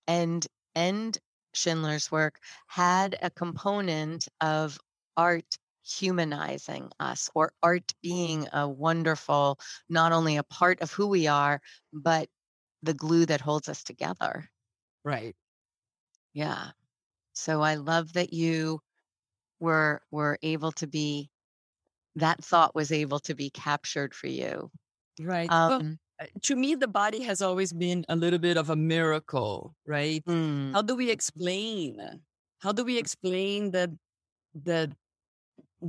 and and Schindler's work had a component of art humanizing us or art being a wonderful not only a part of who we are but the glue that holds us together Right. yeah so i love that you were were able to be that thought was able to be captured for you Right. Well, um to me, the body has always been a little bit of a miracle, right? Mm. How do we explain? How do we explain that that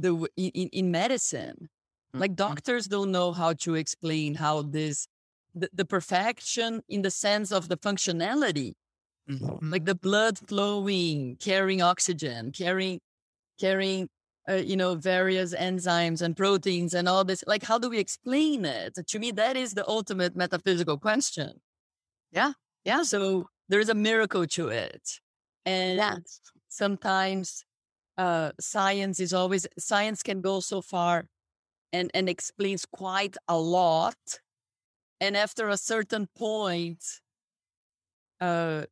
the in, in medicine, like Mhm. doctors don't know how to explain how this the, the perfection in the sense of the functionality, Mhm. like the blood flowing, carrying oxygen, carrying carrying uh, you know various enzymes and proteins and all this. Like, how do we explain it? To me, that is the ultimate metaphysical question. Yeah, yeah. So there is a miracle to it, and Yes. sometimes uh, science is always science can go so far and and explains quite a lot and after a certain point uh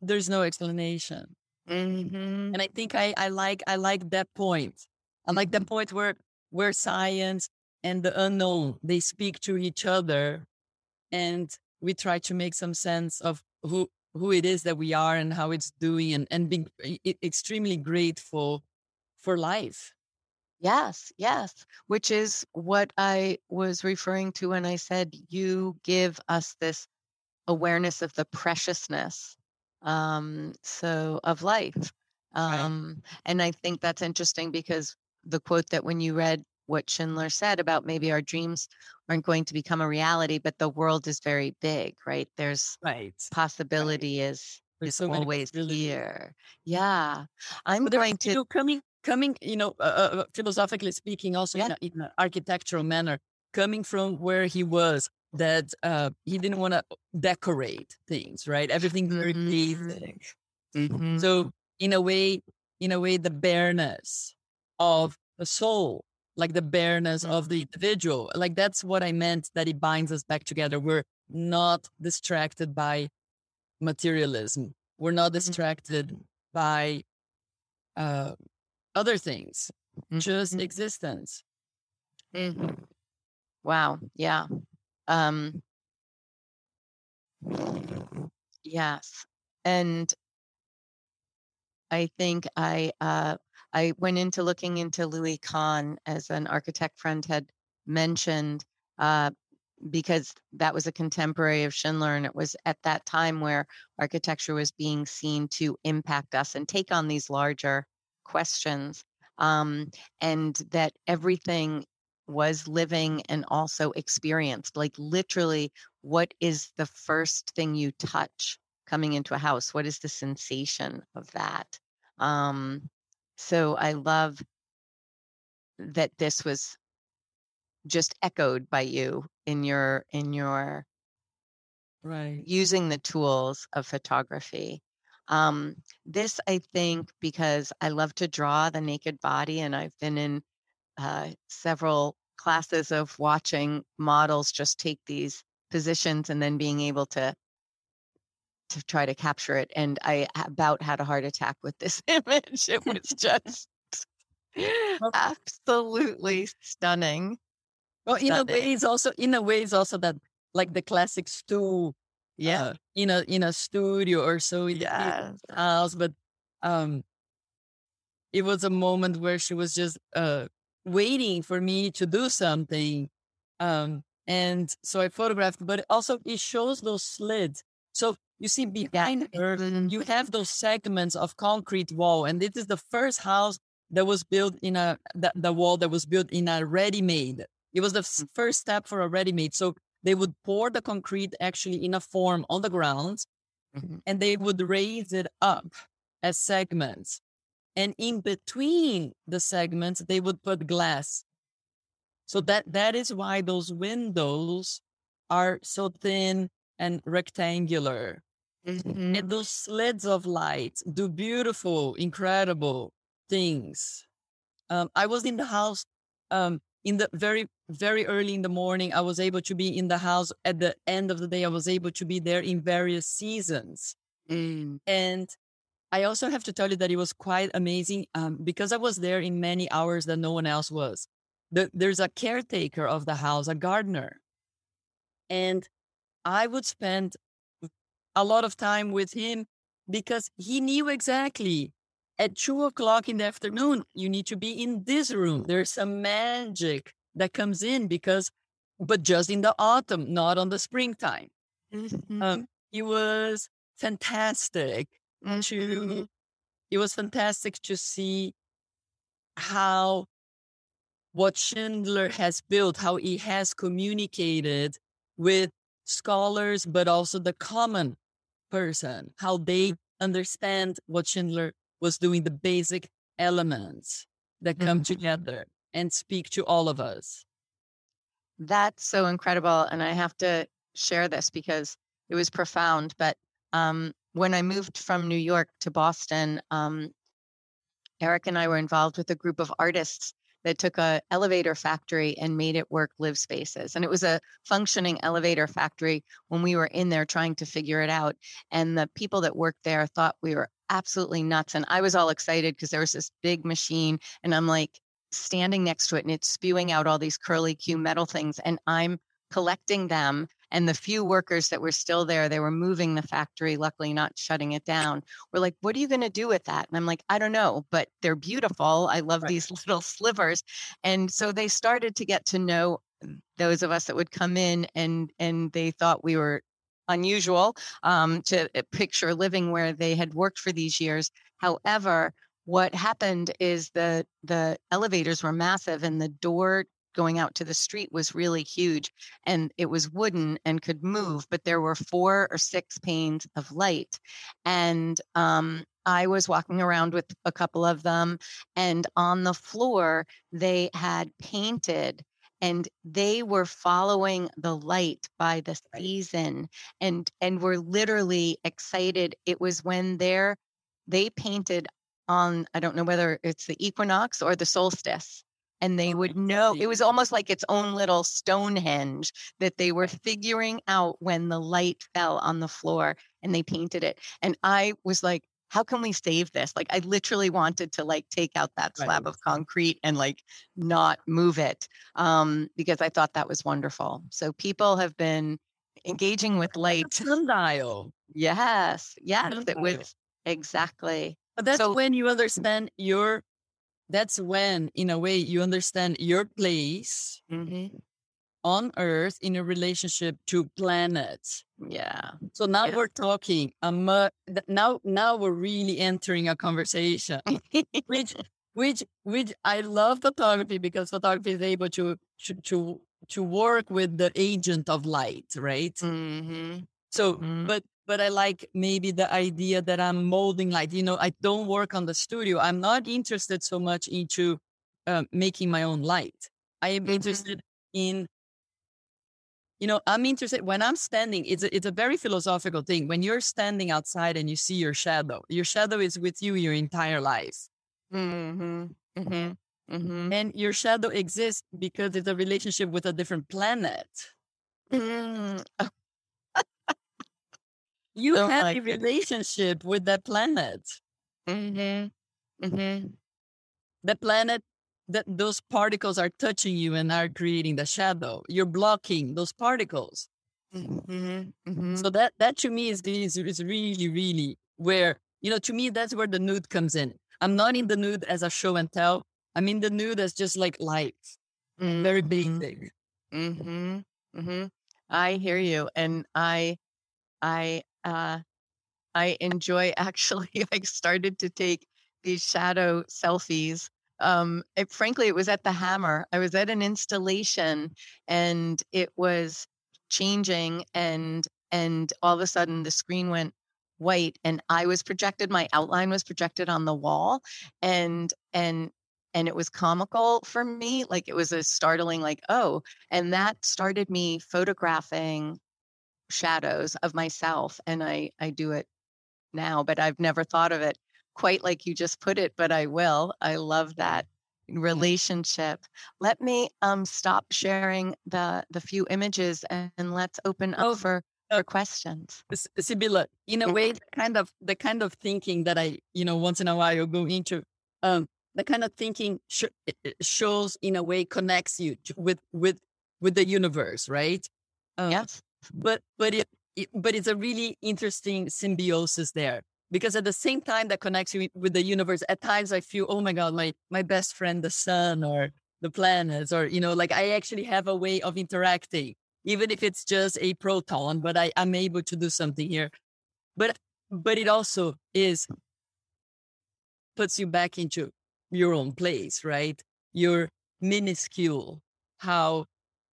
there's no explanation Mhm. and i think i i like i like that point i like Mm-hmm. the point where where science and the unknown they speak to each other and we try to make some sense of who who it is that we are and how it's doing and and being extremely grateful for life Yes, yes, which is what I was referring to when I said you give us this awareness of the preciousness um so of life. Right. Um and I think that's interesting because the quote that when you read what Schindler said about maybe our dreams aren't going to become a reality but the world is very big, right? There's right possibility is There's is so always here. Yeah. I'm but going you to know, coming coming you know uh, uh, philosophically speaking also in, a, in an architectural manner coming from where he was that uh he didn't want to decorate things right everything very Mhm. basic Mhm. So in a way, in a way, the bareness of the soul, like the bareness of the individual, like that's what I meant that it binds us back together. We're not distracted by materialism. We're not distracted by uh, other things, just Mhm. existence. Mhm. Wow. Yeah. Um, yes. And I think I uh, I went into looking into Louis Kahn as an architect friend had mentioned uh, because that was a contemporary of Schindler, and it was at that time where architecture was being seen to impact us and take on these larger questions, um, and that everything was living and also experienced. Like literally, what is the first thing you touch coming into a house? What is the sensation of that? Um, so I love that this was just echoed by you in your in your Right. using the tools of photography. Um, this, I think, because I love to draw the naked body, and I've been in uh, several classes of watching models just take these positions and then being able to to try to capture it. And I about had a heart attack with this *laughs* image. It was just absolutely stunning. Well, in a way, it's also in a way, it's also that like the classic stool Yeah. uh, in a in a studio or so in the Yes. house but um it was a moment where she was just uh waiting for me to do something um and so i photographed but also it shows those slits so you see behind her you have those segments of concrete wall and this is the first house that was built in a the, the wall that was built in a ready-made. It was the s- first step for a ready-made. So they would pour the concrete actually in a form on the ground Mhm. and they would raise it up as segments. And in between the segments they would put glass. So that that is why those windows are so thin and rectangular Mhm. and those slits of light do beautiful incredible things um, i was in the house um, in the very very early in the morning i was able to be in the house at the end of the day i was able to be there in various seasons Mm. and I also have to tell you that it was quite amazing um, because I was there in many hours that no one else was. The, there's a caretaker of the house, a gardener. And I would spend a lot of time with him because he knew exactly at two o'clock in the afternoon, you need to be in this room. There's some magic that comes in because but just in the autumn, not on the springtime. Mm-hmm. Um, it was fantastic Mm-hmm. to it was fantastic to see how what Schindler has built, how he has communicated with scholars, but also the common person, how they understand what Schindler was doing, the basic elements that come Mhm. together and speak to all of us. That's so incredible. And I have to share this because it was profound. But um, when I moved from New York to Boston, um, Eric and I were involved with a group of artists that took a elevator factory and made it work live spaces. And it was a functioning elevator factory when we were in there trying to figure it out. And the people that worked there thought we were absolutely nuts. And I was all excited because there was this big machine and I'm like standing next to it and it's spewing out all these curly Q metal things. And I'm collecting them. And the few workers that were still there, they were moving the factory, luckily not shutting it down. We're like, what are you going to do with that? And I'm like, I don't know, but they're beautiful. I love Right. these *laughs* little slivers. And so they started to get to know those of us that would come in and and they thought we were unusual um, to uh, picture living where they had worked for these years. However, what happened is the the elevators were massive and the door going out to the street was really huge and it was wooden and could move but there were four or six panes of light and um, i was walking around with a couple of them and on the floor they had painted and they were following the light by the season and and were literally excited. It was when they painted on i don't know whether it's the equinox or the solstice and they would know it was almost like its own little stonehenge that they were figuring out when the light fell on the floor and they painted it and i was like how can we save this? Like i literally wanted to like take out that slab of concrete and like not move it um, because i thought that was wonderful. So people have been engaging with light. Sundial. yes yes it was exactly. But that's So- when you understand your, that's when, in a way, you understand your place mm-hmm. on Earth in a relationship to planets. yeah So now Yeah. we're talking. A mu- th- now, now we're really entering a conversation, which, which, which I love photography because photography is able to to to, to work with the agent of light, right? mm-hmm. So, Mhm. but but I like maybe the idea that I'm molding light. You know, I don't work on the studio. I'm not interested so much into uh, making my own light. I am Mhm. interested in, you know, I'm interested when I'm standing. It's a, it's a very philosophical thing. When you're standing outside and you see your shadow, your shadow is with you your entire life, Mm-hmm. Mm-hmm. Mm-hmm. and your shadow exists because it's a relationship with a different planet. Mm. You have like a it. relationship with that planet. Mm-hmm. Mm-hmm. the planet that those particles are touching you and are creating the shadow you're blocking those particles Mm-hmm. Mm-hmm. so that that to me is, is is really really where you know to me that's where the nude comes in i'm not in the nude as a show and tell i'm in the nude as just like light very Mhm. basic Mm-hmm. Mm-hmm. I hear you. And I I uh I enjoy *laughs* actually I started to take these shadow selfies. Um it, frankly it was at the hammer. I was at an installation and it was changing and and all of a sudden the screen went white and I was projected my outline was projected on the wall and and and it was comical for me like it was a startling like oh and that started me photographing shadows of myself and i i do it now but i've never thought of it quite like you just put it but i will. I love that relationship. Let me um stop sharing the the few images and, and let's open up Oh, for uh, for questions. S- Sybylla, in a Mhm. way, the kind of the kind of thinking that I, you know, once in a while you go into, um, the kind of thinking sh- shows in a way connects you to, with with with the universe, right? Um, yes But but it, it but it's a really interesting symbiosis there because at the same time that connects you with the universe, at times I feel, oh my god, my my best friend, the sun, or the planets or you know like i actually have a way of interacting even if it's just a proton but i i'm able to do something here. But but it also is puts you back into your own place right? You're minuscule how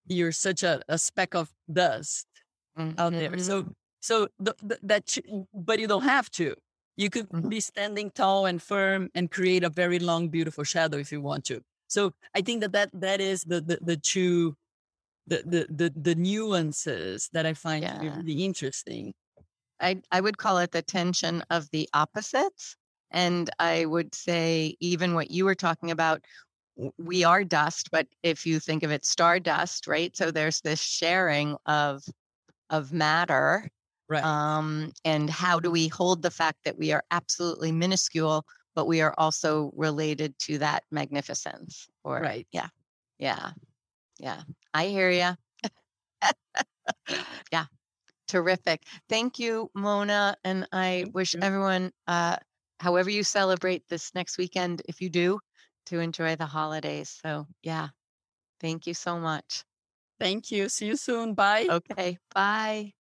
you're such a, a speck of dust mm-hmm. out there so mm-hmm. so the, the, that but you don't have to you could mm-hmm. be standing tall and firm and create a very long beautiful shadow if you want to so I think that that, that is the, the, the true, the, the, the, the nuances that I find yeah. really interesting. I, I would call it the tension of the opposites. And I would say, even what you were talking about, we are dust, but if you think of it stardust, right? So there's this sharing of of matter. Right. Um, and how do we hold the fact that we are absolutely minuscule but we are also related to that magnificence. Or right. Yeah. Yeah. Yeah. I hear you. *laughs* yeah. Terrific. Thank you, Mona. And I wish everyone, uh, however you celebrate this next weekend, if you do, to enjoy the holidays. So, yeah. Thank you so much. Thank you. See you soon. Bye. Okay. Bye.